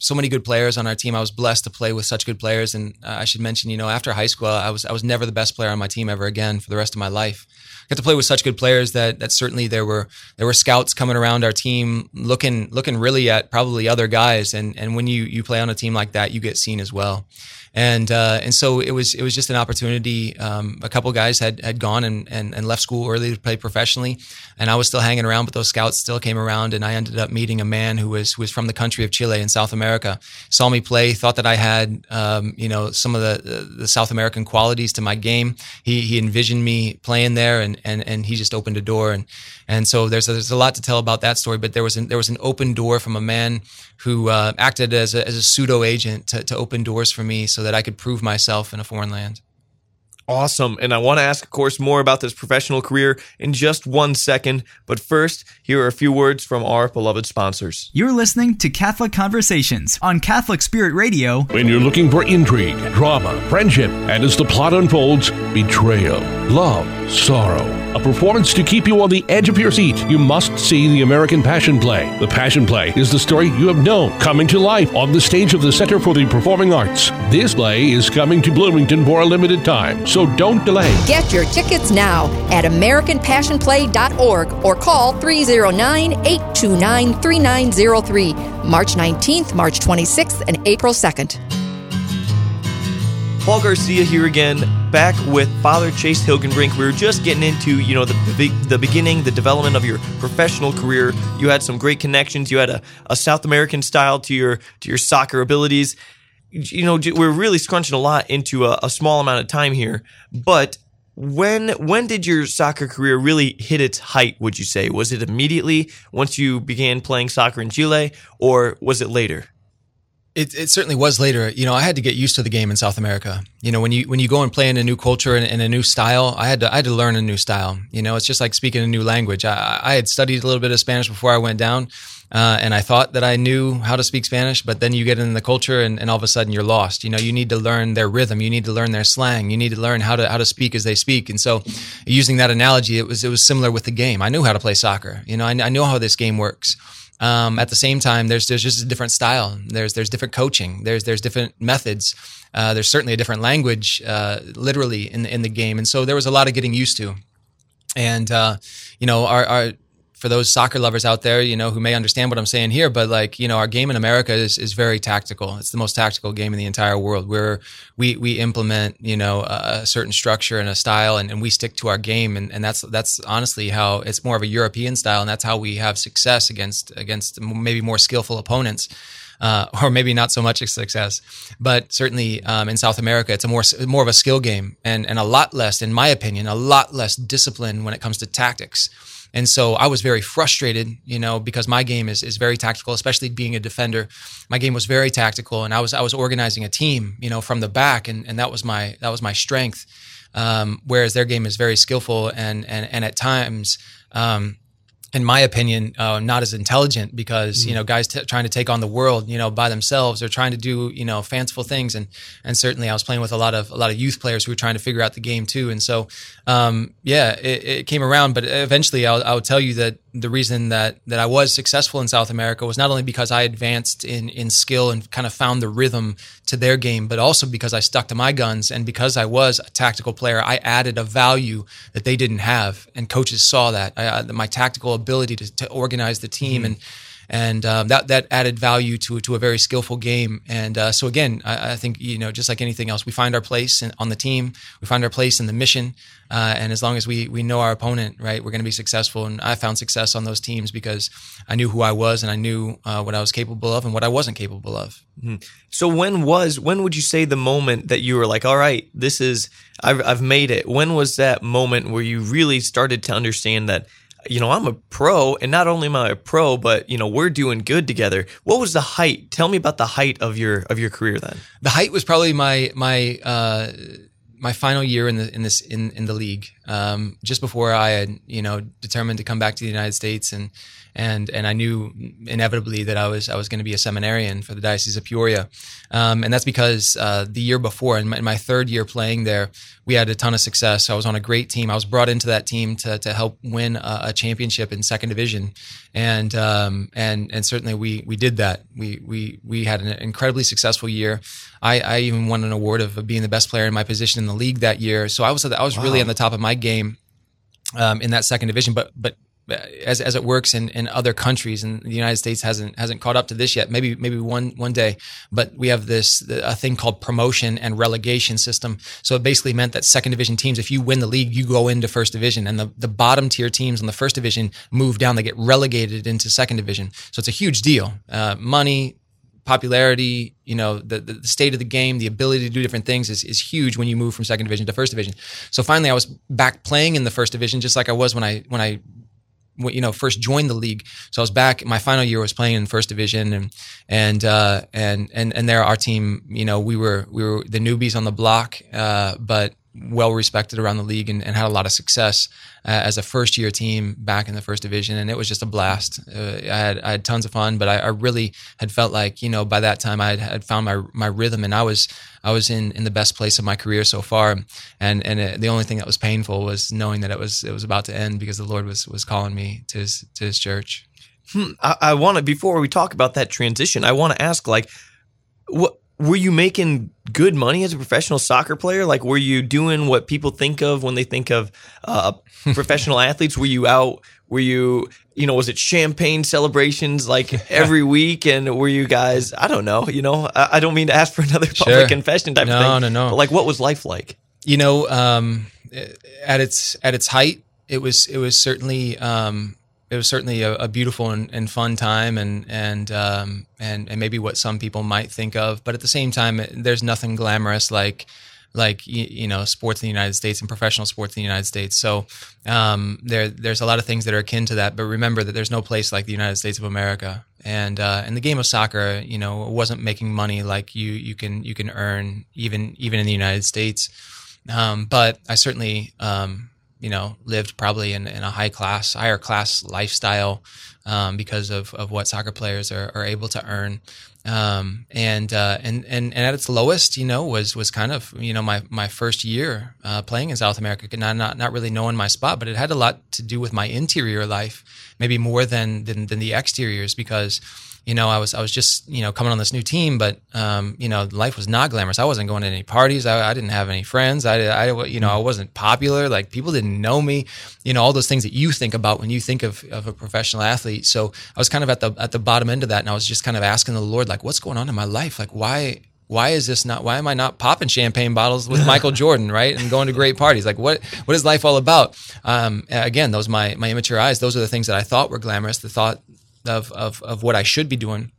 so many good players on our team. I was blessed to play with such good players. And uh, I should mention, you know, after high school, I was I was never the best player on my team ever again for the rest of my life. I got to play with such good players that that certainly there were there were scouts coming around our team looking looking really at probably other guys. And and when you you play on a team like that, you get seen as well and uh, and so it was it was just an opportunity. Um, a couple guys had had gone and, and, and left school early to play professionally, and I was still hanging around, but those scouts still came around, and I ended up meeting a man who was who was from the country of Chile in South America. Saw me play, thought that I had um, you know some of the, the South American qualities to my game. He he envisioned me playing there, and and and he just opened a door, and and so there's a, there's a lot to tell about that story. But there was an, there was an open door from a man who uh, acted as a, as a pseudo agent to, to open doors for me so that I could prove myself in a foreign land. Awesome. And I want to ask, of course, more about this professional career in just one second. But first, here are a few words from our beloved sponsors. You're listening to Catholic Conversations on Catholic Spirit Radio. When you're looking for intrigue, drama, friendship, and as the plot unfolds, betrayal, love, sorrow, a performance to keep you on the edge of your seat, you must see the American Passion Play. The Passion Play is the story you have known coming to life on the stage of the Center for the Performing Arts. This play is coming to Bloomington for a limited time. So so don't delay. Get your tickets now at AmericanPassionPlay.org or call 309 829 3903. March 19th, March 26th, and April 2nd. Paul Garcia here again, back with Father Chase Hilgenbrink. We were just getting into, you know, the, the, the beginning, the development of your professional career. You had some great connections. You had a, a South American style to your to your soccer abilities you know, we're really scrunching a lot into a, a small amount of time here. But when when did your soccer career really hit its height? Would you say was it immediately once you began playing soccer in Chile, or was it later? It, it certainly was later. You know, I had to get used to the game in South America. You know, when you when you go and play in a new culture and, and a new style, I had to I had to learn a new style. You know, it's just like speaking a new language. I, I had studied a little bit of Spanish before I went down, uh, and I thought that I knew how to speak Spanish, but then you get in the culture and, and, all of a sudden you're lost. You know, you need to learn their rhythm. You need to learn their slang. You need to learn how to, how to speak as they speak. And so using that analogy, it was, it was similar with the game. I knew how to play soccer. You know, I, I know how this game works. Um, at the same time, there's, there's just a different style. There's, there's different coaching. There's, there's different methods. Uh, there's certainly a different language, uh, literally in the, in the game. And so there was a lot of getting used to. And, uh, you know, our, our for those soccer lovers out there, you know, who may understand what I'm saying here, but like, you know, our game in America is, is very tactical. It's the most tactical game in the entire world where we, we implement, you know, a, certain structure and a style and, and we stick to our game. And, and that's, that's honestly how it's more of a European style. And that's how we have success against, against maybe more skillful opponents. Uh, or maybe not so much a success, but certainly um, in South America, it's a more more of a skill game and and a lot less, in my opinion, a lot less discipline when it comes to tactics. And so I was very frustrated, you know, because my game is, is very tactical, especially being a defender. My game was very tactical and I was I was organizing a team, you know, from the back and, and that was my that was my strength. Um, whereas their game is very skillful and and and at times um, in my opinion, uh, not as intelligent because you know guys t- trying to take on the world, you know, by themselves or trying to do you know fanciful things, and and certainly I was playing with a lot of a lot of youth players who were trying to figure out the game too, and so um, yeah, it, it, came around, but eventually I'll, I'll tell you that the reason that that I was successful in South America was not only because I advanced in in skill and kind of found the rhythm to their game, but also because I stuck to my guns and because I was a tactical player, I added a value that they didn't have, and coaches saw that I, my tactical ability to, to organize the team mm-hmm. and and um, that that added value to to a very skillful game. And uh, so again, I, I, think you know just like anything else, we find our place in, on the team, we find our place in the mission, uh, and as long as we we know our opponent, right, we're going to be successful. And I found success on those teams because I knew who I was and I knew uh, what I was capable of and what I wasn't capable of. Mm-hmm. So when was when would you say the moment that you were like, all right, this is I've I've made it? When was that moment where you really started to understand that? You know, I'm a pro, and not only am I a pro, but you know, we're doing good together. What was the height? Tell me about the height of your of your career then. The height was probably my my uh, my final year in the in this in in the league. Um, just before I had you know determined to come back to the United States and and and I knew inevitably that I was I was going to be a seminarian for the Diocese of Peoria, um, and that's because uh, the year before, in my, in my, third year playing there, we had a ton of success. I was on a great team. I was brought into that team to to help win a, a championship in second division, and um, and and certainly we we did that. We we we had an incredibly successful year. I, I even won an award of being the best player in my position in the league that year. So I was I was wow. really on the top of my game um, in that second division. But but as as it works in, in other countries, and the United States hasn't hasn't caught up to this yet. Maybe maybe one one day, but we have this a thing called promotion and relegation system. So it basically meant that second division teams, if you win the league, you go into first division, and the the bottom tier teams in the first division move down. They get relegated into second division. So it's a huge deal. Uh, money, popularity, you know, the, the state of the game, the ability to do different things is, is huge when you move from second division to first division. So finally I was back playing in the first division just like I was when I when I you know first joined the league. So I was back. My final year was playing in first division, and and uh, and and and there our team. You know we were we were the newbies on the block, uh, but well respected around the league and, and had a lot of success uh, as a first year team back in the first division. And it was just a blast. Uh, I, had, I had tons of fun but I, I, really had felt like you know by that time I had, had, found my my rhythm and I was I was in in the best place of my career so far. And and it, the only thing that was painful was knowing that it was it was about to end because the Lord was was calling me to his to his church. Hmm, I, I want to before we talk about that transition I want to ask like what were you making good money as a professional soccer player? Like, were you doing what people think of when they think of uh, professional athletes? Were you out? Were you, you know, was it champagne celebrations like every week? And were you guys, I don't know, you know, I, I don't mean to ask for another public sure. confession type no, of thing. No, no, no. Like, what was life like? You know, um, at its at its height, it was it was certainly um, it was certainly a, a beautiful and, and, fun time, and and um, and and maybe what some people might think of. But at the same time, there's nothing glamorous like like you, know sports in the United States and professional sports in the United States. So um, there there's a lot of things that are akin to that. But remember that there's no place like the United States of America. And uh, and the game of soccer, you know, wasn't making money like you you can you can earn even even in the United States. Um, but I certainly um, you know, lived probably in, in a high class, higher class lifestyle um, because of, of what soccer players are, are able to earn. Um, and, uh, and, and, and at its lowest, you know, was, was kind of, you know, my, my first year, uh, playing in South America, not, not, not really knowing my spot, but it had a lot to do with my interior life, maybe more than, than, than the exteriors because, you know, I was I was just you know coming on this new team, but um, you know, life was not glamorous. I wasn't going to any parties. I, I didn't have any friends. I, I you know I wasn't popular. Like people didn't didn't know me, you know, all those things that you think about when you think of, of a professional athlete. So I was kind of at the at the bottom end of that, and I was just kind of asking the Lord, like, what's going on in my life? Like, why why is this not why am i not popping champagne bottles with michael jordan right and going to great parties like what what is life all about um, again those my my immature eyes those are the things that i thought were glamorous the thought of of, of what i should be doing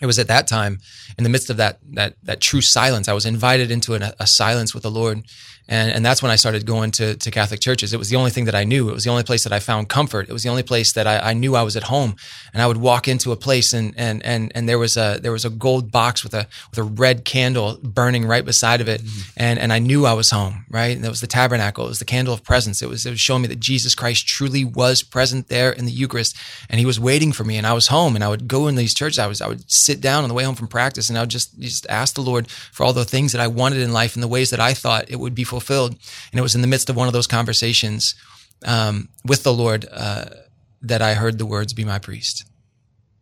it was at that time in the midst of that that that true silence i was invited into an, a silence with the lord and, and that's when I started going to, to Catholic churches. It was the only thing that I knew. It was the only place that I found comfort. It was the only place that I, I knew I was at home. And I would walk into a place and, and, and, and there was a, there was a gold box with a, with a red candle burning right beside of it. Mm-hmm. And, and I knew I was home, right? And it was the tabernacle. It was the candle of presence. It was, it was showing me that Jesus Christ truly was present there in the Eucharist and he was waiting for me and I was home and I would go in these churches. I was, I would sit down on the way home from practice and I would just, just ask the Lord for all the things that I wanted in life and the ways that I thought it would be fulfilled. And it was in the midst of one of those conversations um, with the Lord uh, that I heard the words, "Be my priest."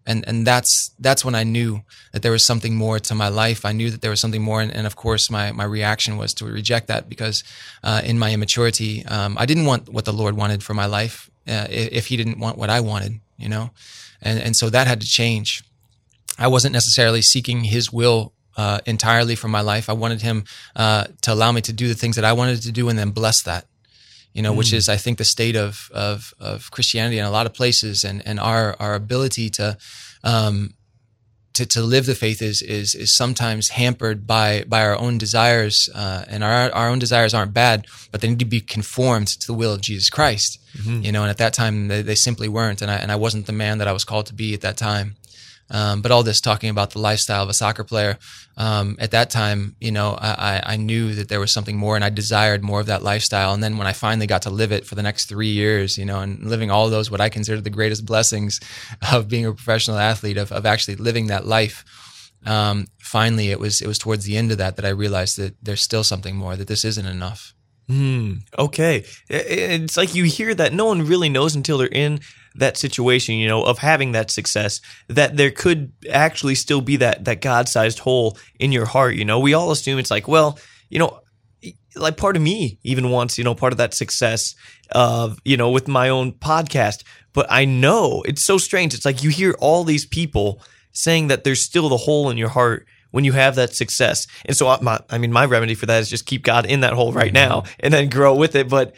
And and that's that's when I knew that there was something more to my life. I knew that there was something more, and, and of course, my my reaction was to reject that because uh, in my immaturity, um, I didn't want what the Lord wanted for my life uh, if He didn't want what I wanted, you know, and and so that had to change. I wasn't necessarily seeking His will uh, entirely for my life. I wanted him uh, to allow me to do the things that I wanted to do and then bless that. You know, mm. which is I think the state of, of of Christianity in a lot of places, and and our our ability to um, to, to live the faith is is is sometimes hampered by by our own desires, uh, and our our own desires aren't bad, but they need to be conformed to the will of Jesus Christ. Mm-hmm. You know, and at that time they, they simply weren't, and I and I wasn't the man that I was called to be at that time. Um, but all this talking about the lifestyle of a soccer player. Um, at that time, you know, I, I, knew that there was something more and I desired more of that lifestyle. And then when I finally got to live it for the next three years, you know, and living all those, what I consider the greatest blessings of being a professional athlete, of, of actually living that life. Um, finally, it was, it was towards the end of that that I realized that there's still something more, that this isn't enough. Hmm. Okay. It's like you hear that no one really knows until they're in that situation, you know, of having that success, that there could actually still be that that God-sized hole in your heart. You know, we all assume it's like, well, you know, like part of me even wants, you know, part of that success of, you know, with my own podcast. But I know it's so strange. It's like you hear all these people saying that there's still the hole in your heart when you have that success. And so, uh, my, I mean, my remedy for that is just keep God in that hole right mm-hmm. now and then grow with it. But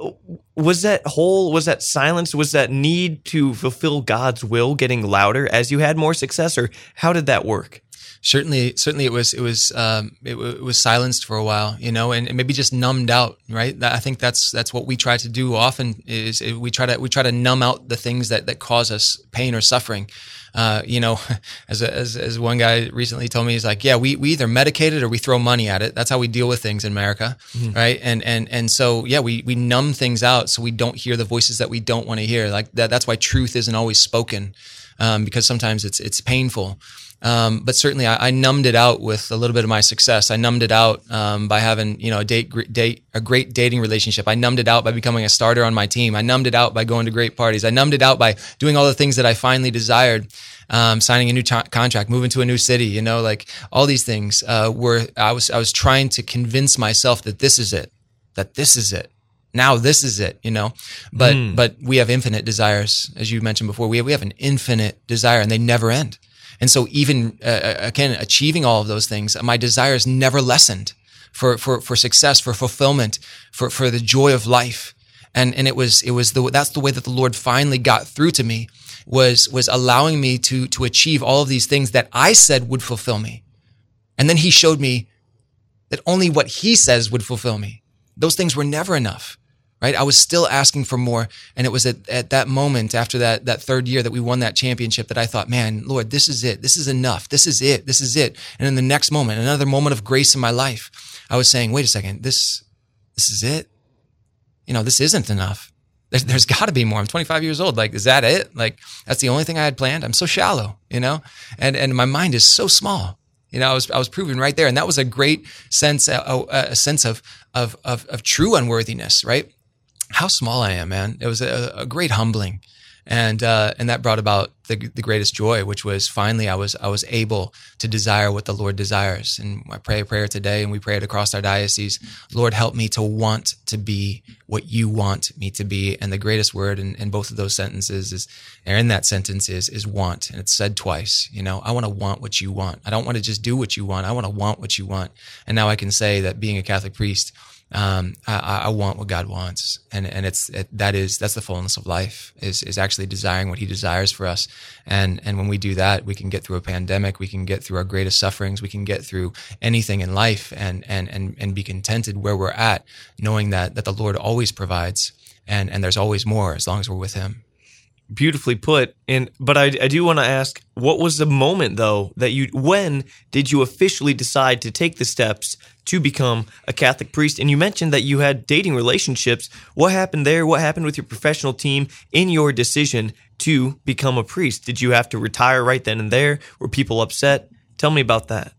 uh, was that hole, was that silence, was that need to fulfill God's will getting louder as you had more success, or how did that work? certainly certainly it was it was um, it, it, was silenced for a while you know and, maybe just numbed out right i think that's that's what we try to do often is we try to we try to numb out the things that that cause us pain or suffering uh, you know, as, as, as one guy recently told me, he's like, yeah, we, we either medicate it or we throw money at it. That's how we deal with things in America. Mm-hmm. Right. And, and, and so, yeah, we, we numb things out so we don't hear the voices that we don't want to hear. Like that, that's why truth isn't always spoken. Um, because sometimes it's, it's painful. Um, but certainly I, I, numbed it out with a little bit of my success. I numbed it out um, by having you know a date, date a great dating relationship. I numbed it out by becoming a starter on my team. I numbed it out by going to great parties. I numbed it out by doing all the things that I finally desired. Um, signing a new t- contract, moving to a new city, you know, like all these things uh, were I was I was trying to convince myself that this is it, that this is it now this is it you know but mm. but we have infinite desires as you mentioned before we have, we have an infinite desire and they never end and so even uh, uh, again, achieving all of those things, my desires never lessened for, for, for success, for fulfillment, for, for the joy of life. And, and it was, it was the, that's the way that the Lord finally got through to me was, was allowing me to, to achieve all of these things that I said would fulfill me. And then he showed me that only what he says would fulfill me. Those things were never enough right? I was still asking for more. And it was at, at that moment after that, that third year that we won that championship that I thought, man, Lord, this is it. This is enough. This is it. This is it. And in the next moment, another moment of grace in my life, I was saying, wait a second, this, this is it. You know, this isn't enough. There's, there's got to be more. I'm 25 years old. Like, is that it? Like, that's the only thing I had planned. I'm so shallow, you know, and and my mind is so small. You know, I was I was proven right there, and that was a great sense a, a sense of, of of of true unworthiness, right? How small I am, man. It was a, a great humbling. and uh, and that brought about the, the greatest joy, which was finally I was I was able to desire what the Lord desires. And I pray a prayer today, and we pray it across our diocese. Lord, help me to want to be what you want me to be. And the greatest word in, in both of those sentences is, or in that sentence is is want, and it's said twice. You know, I want to want what you want. I don't want to just do what you want. I want to want what you want. And now I can say that being a Catholic priest um, I, I, want what God wants, and and it's it, that is that's the fullness of life is is actually desiring what He desires for us, and and when we do that, we can get through a pandemic, we can get through our greatest sufferings, we can get through anything in life, and and and and be contented where we're at, knowing that that the Lord always provides, and and there's always more as long as we're with Him. Beautifully put. And but I, I do want to ask what was the moment though that you when did you officially decide to take the steps to become a catholic priest. And you mentioned that you had dating relationships. What happened there? What happened with your professional team in your decision to become a priest? Did you have to retire right then and there? Were people upset? Tell me about that.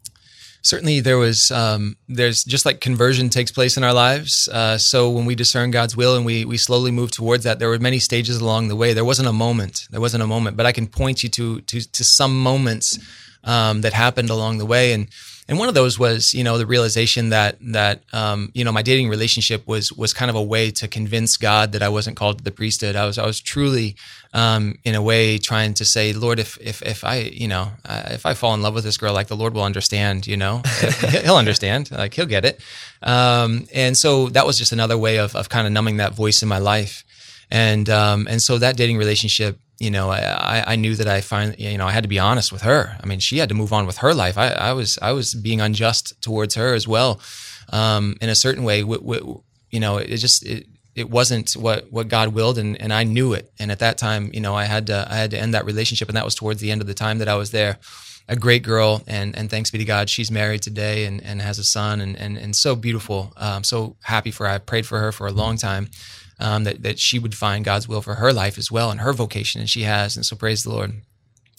Certainly there was um, there's just like conversion takes place in our lives. Uh, so when we discern god's will and we we slowly move towards that there were many stages along the way. There wasn't a moment. There wasn't a moment. But i can point you to to, to some moments um, that happened along the way. And and one of those was you know the realization that that um, you know my dating relationship was was kind of a way to convince God that I wasn't called to the priesthood. I was I was truly um, in a way trying to say, Lord, if if if I you know uh, if I fall in love with this girl, like the Lord will understand, you know, he'll understand, like he'll get it. Um, and so that was just another way of of kind of numbing that voice in my life. And um, and so that dating relationship you know, I, I knew that I find, you know, I had to be honest with her. I mean, she had to move on with her life. I, I was, I was being unjust towards her as well, um, in a certain way. You know, it just, it, it wasn't what, what God willed, and, and I knew it. And at that time, you know, I had to, I had to end that relationship, and that was towards the end of the time that I was there. A great girl, and and thanks be to God, she's married today and, and has a son, and and and so beautiful. Um, so happy for her. I prayed for her for a long time um, that that she would find God's will for her life as well and her vocation, and she has. And so praise the Lord.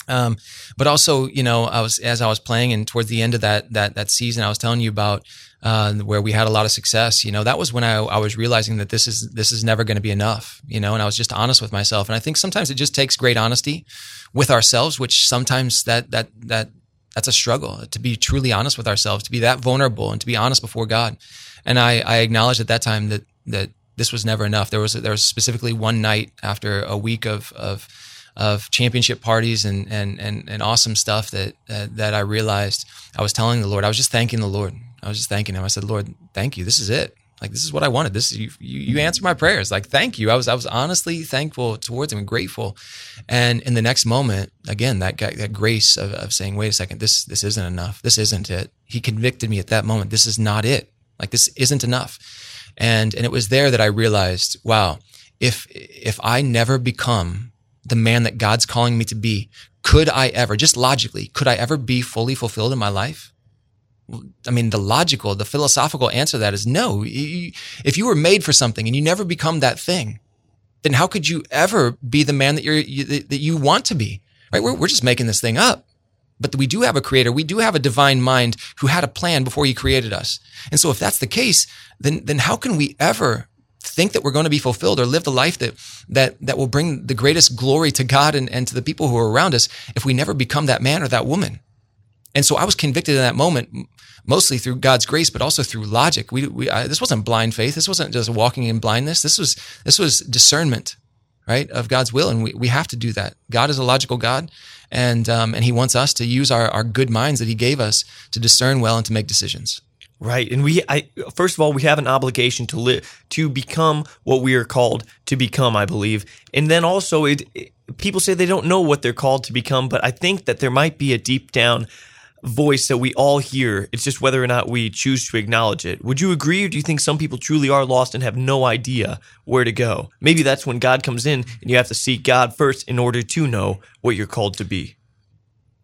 Um, but also, you know, I was as I was playing, and towards the end of that that that season, I was telling you about uh, where we had a lot of success. You know, that was when I, I was realizing that this is this is never going to be enough. You know, and I was just honest with myself. And I think sometimes it just takes great honesty with ourselves, which sometimes that that that that's a struggle to be truly honest with ourselves, to be that vulnerable, and to be honest before God. And I, I acknowledged at that time that that this was never enough. There was there was specifically one night after a week of of of championship parties and and and, and awesome stuff that uh, that I realized I was telling the Lord. I was just thanking the Lord. I was just thanking Him. I said, Lord, thank you. This is it. Like this is what I wanted. This you you, you answered my prayers. Like thank you. I was I was honestly thankful towards Him and grateful. And in the next moment, again, that that grace of, of saying, wait a second, this this isn't enough. This isn't it. He convicted me at that moment. This is not it. Like this isn't enough. And, and it was there that I realized, wow, if, if I never become the man that God's calling me to be, could I ever, just logically, could I ever be fully fulfilled in my life? I mean, the logical, the philosophical answer to that is no. If you were made for something and you never become that thing, then how could you ever be the man that you're you, that you want to be? Right? We're, we're just making this thing up. But we do have a creator. We do have a divine mind who had a plan before he created us. And so if that's the case, then, then how can we ever think that we're going to be fulfilled or live the life that, that, that will bring the greatest glory to God and, and to the people who are around us if we never become that man or that woman? And so I was convicted in that moment, mostly through God's grace, but also through logic. We, we I, this wasn't blind faith. This wasn't just walking in blindness. This was, this was discernment, right, of God's will. And we, we have to do that. God is a logical God and um, and he wants us to use our, our good minds that he gave us to discern well and to make decisions. Right, and we, I first of all, we have an obligation to live to become what we are called to become. I believe, and then also, it, it people say they don't know what they're called to become, but I think that there might be a deep down voice that we all hear. It's just whether or not we choose to acknowledge it. Would you agree, or do you think some people truly are lost and have no idea where to go? Maybe that's when God comes in and you have to seek God first in order to know what you're called to be.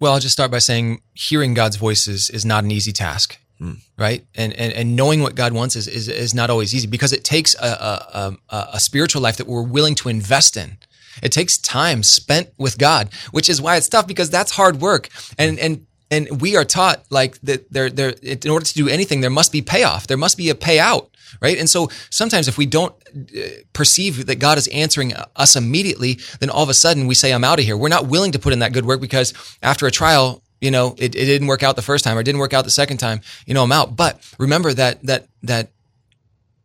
Well, I'll just start by saying hearing God's voices is, not an easy task. Hmm. Right. And, and, and knowing what God wants is, is, is not always easy because it takes a, a, a, a spiritual life that we're willing to invest in. It takes time spent with God, which is why it's tough because that's hard work. And, and and we are taught like that there there in order to do anything there must be payoff. There must be a payout right? And so sometimes if we don't uh, perceive that god is answering us immediately then all of a sudden we say i'm out of here. We're not willing to put in that good work because after a trial you know it, it didn't work out the first time or it didn't work out the second time you know i'm out. But remember that that that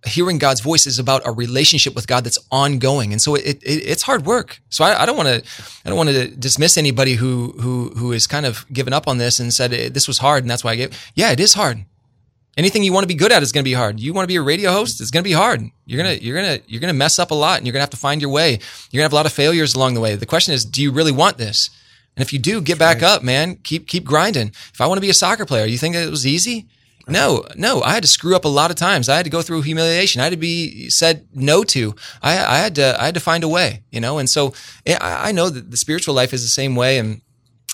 hearing God's voice is about a relationship with God that's ongoing, and so it, it it's hard work. So I, I don't want to I don't want to dismiss anybody who who who is kind of given up on this and said eh, this was hard and that's why I gave. Yeah, it is hard. Anything you want to be good at is going to be hard. You want to be a radio host, it's going to be hard. You're gonna you're gonna you're gonna mess up a lot, and you're gonna have to find your way. You're gonna have a lot of failures along the way. The question is, do you really want this? And if you do, get back up, man. Keep keep grinding. If I want to be a soccer player, you think it was easy? No, no, I had to screw up a lot of times. I had to go through humiliation. I had to be said no to. I, I had to, I had to find a way, you know? And so I, know that the spiritual life is the same way. And,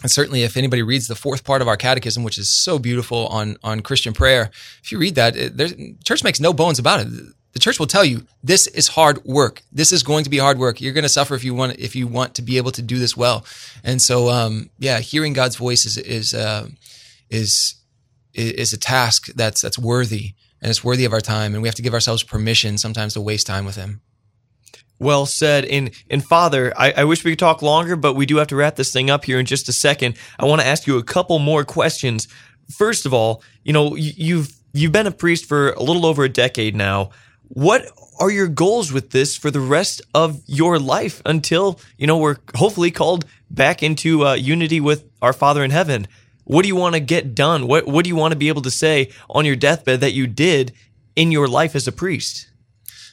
and certainly if anybody reads the fourth part of our catechism, which is so beautiful on, on Christian prayer, if you read that, it, church makes no bones about it. The church will tell you this is hard work. This is going to be hard work. You're going to suffer if you want if you want to be able to do this well. And so, um, yeah, hearing God's voice is is uh, is is a task that's that's worthy and it's worthy of our time and we have to give ourselves permission sometimes to waste time with him well said. And and Father, I, I, wish we could talk longer, but we do have to wrap this thing up here in just a second. I want to ask you a couple more questions. First of all, you know, you've you've been a priest for a little over a decade now. What are your goals with this for the rest of your life until you know we're hopefully called back into uh, unity with our Father in heaven? What do you want to get done? What what do you want to be able to say on your deathbed that you did in your life as a priest?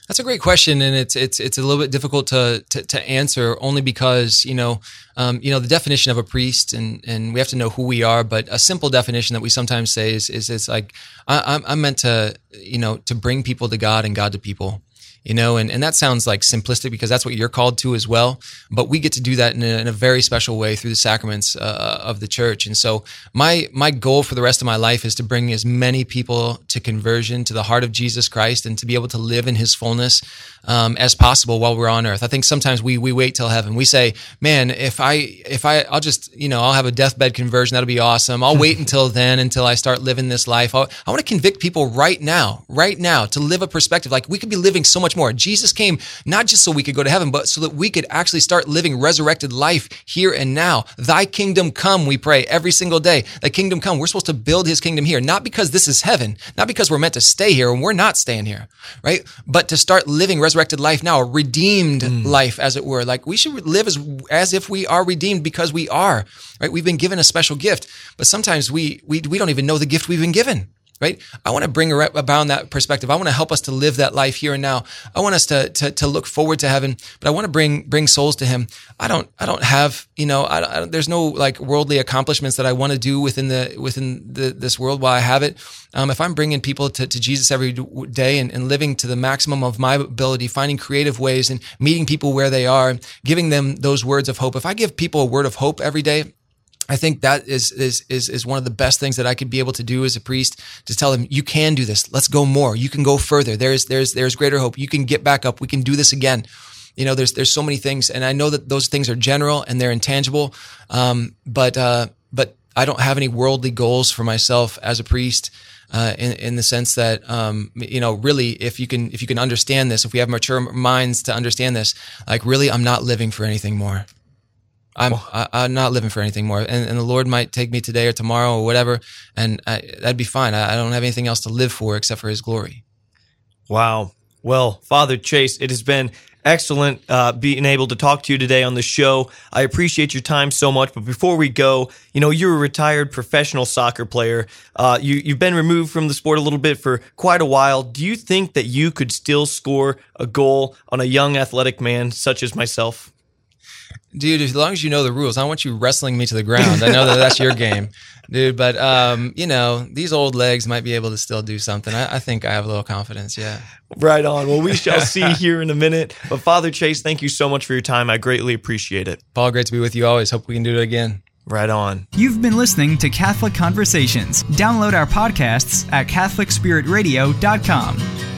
That's a great question, and it's it's it's a little bit difficult to to, to answer only because you know um, you know the definition of a priest, and and we have to know who we are. But a simple definition that we sometimes say is is it's like I, I'm meant to you know to bring people to God and God to people you know, and, and that sounds like simplistic because that's what you're called to as well. But we get to do that in a, in a very special way through the sacraments uh, of the church. And so my my goal for the rest of my life is to bring as many people to conversion, to the heart of Jesus Christ, and to be able to live in His fullness um, as possible while we're on earth. I think sometimes we we wait till heaven. We say, "Man, if I if I I'll just you know I'll have a deathbed conversion. That'll be awesome. I'll wait until then until I start living this life. I'll, I want to convict people right now, right now, to live a perspective like we could be living so much much more. Jesus came not just so we could go to heaven, but so that we could actually start living resurrected life here and now. Thy kingdom come, we pray every single day. Thy kingdom come. We're supposed to build his kingdom here, not because this is heaven, not because we're meant to stay here and we're not staying here, right? But to start living resurrected life now, a redeemed mm. life, as it were. Like we should live as, as if we are redeemed because we are, right? We've been given a special gift, but sometimes we, we, we don't even know the gift we've been given right? I want to bring about that perspective. I want to help us to live that life here and now. I want us to, to, to look forward to heaven, but I want to bring, bring souls to him. I don't, I don't have, you know, I, I, there's no like worldly accomplishments that I want to do within the, within the, this world while I have it. Um, if I'm bringing people to, to Jesus every day and, and living to the maximum of my ability, finding creative ways and meeting people where they are, giving them those words of hope. If I give people a word of hope every day, I think that is, is, is, is one of the best things that I could be able to do as a priest to tell them, you can do this. Let's go more. You can go further. There's, there's, there's greater hope. You can get back up. We can do this again. You know, there's, there's so many things. And I know that those things are general and they're intangible. Um, but, uh, but I don't have any worldly goals for myself as a priest. Uh, in, in the sense that um, you know really if you can if you can understand this if we have mature minds to understand this like really i'm not living for anything more I'm I, am i am not living for anything more, and, and, the Lord might take me today or tomorrow or whatever, and I, that'd be fine. I, I, don't have anything else to live for except for His glory. Wow. Well, Father Chase, it has been excellent uh, being able to talk to you today on the show. I appreciate your time so much. But before we go, you know, you're a retired professional soccer player. Uh, you, you've been removed from the sport a little bit for quite a while. Do you think that you could still score a goal on a young athletic man such as myself? Dude, as long as you know the rules, I want you wrestling me to the ground. I know that that's your game, dude. But um, you know, these old legs might be able to still do something. I, I, think I have a little confidence. Yeah. Right on. Well, we shall see here in a minute. But Father Chase, thank you so much for your time. I greatly appreciate it. Paul, great to be with you always. Hope we can do it again. Right on. You've been listening to Catholic Conversations. Download our podcasts at CatholicSpiritRadio.com.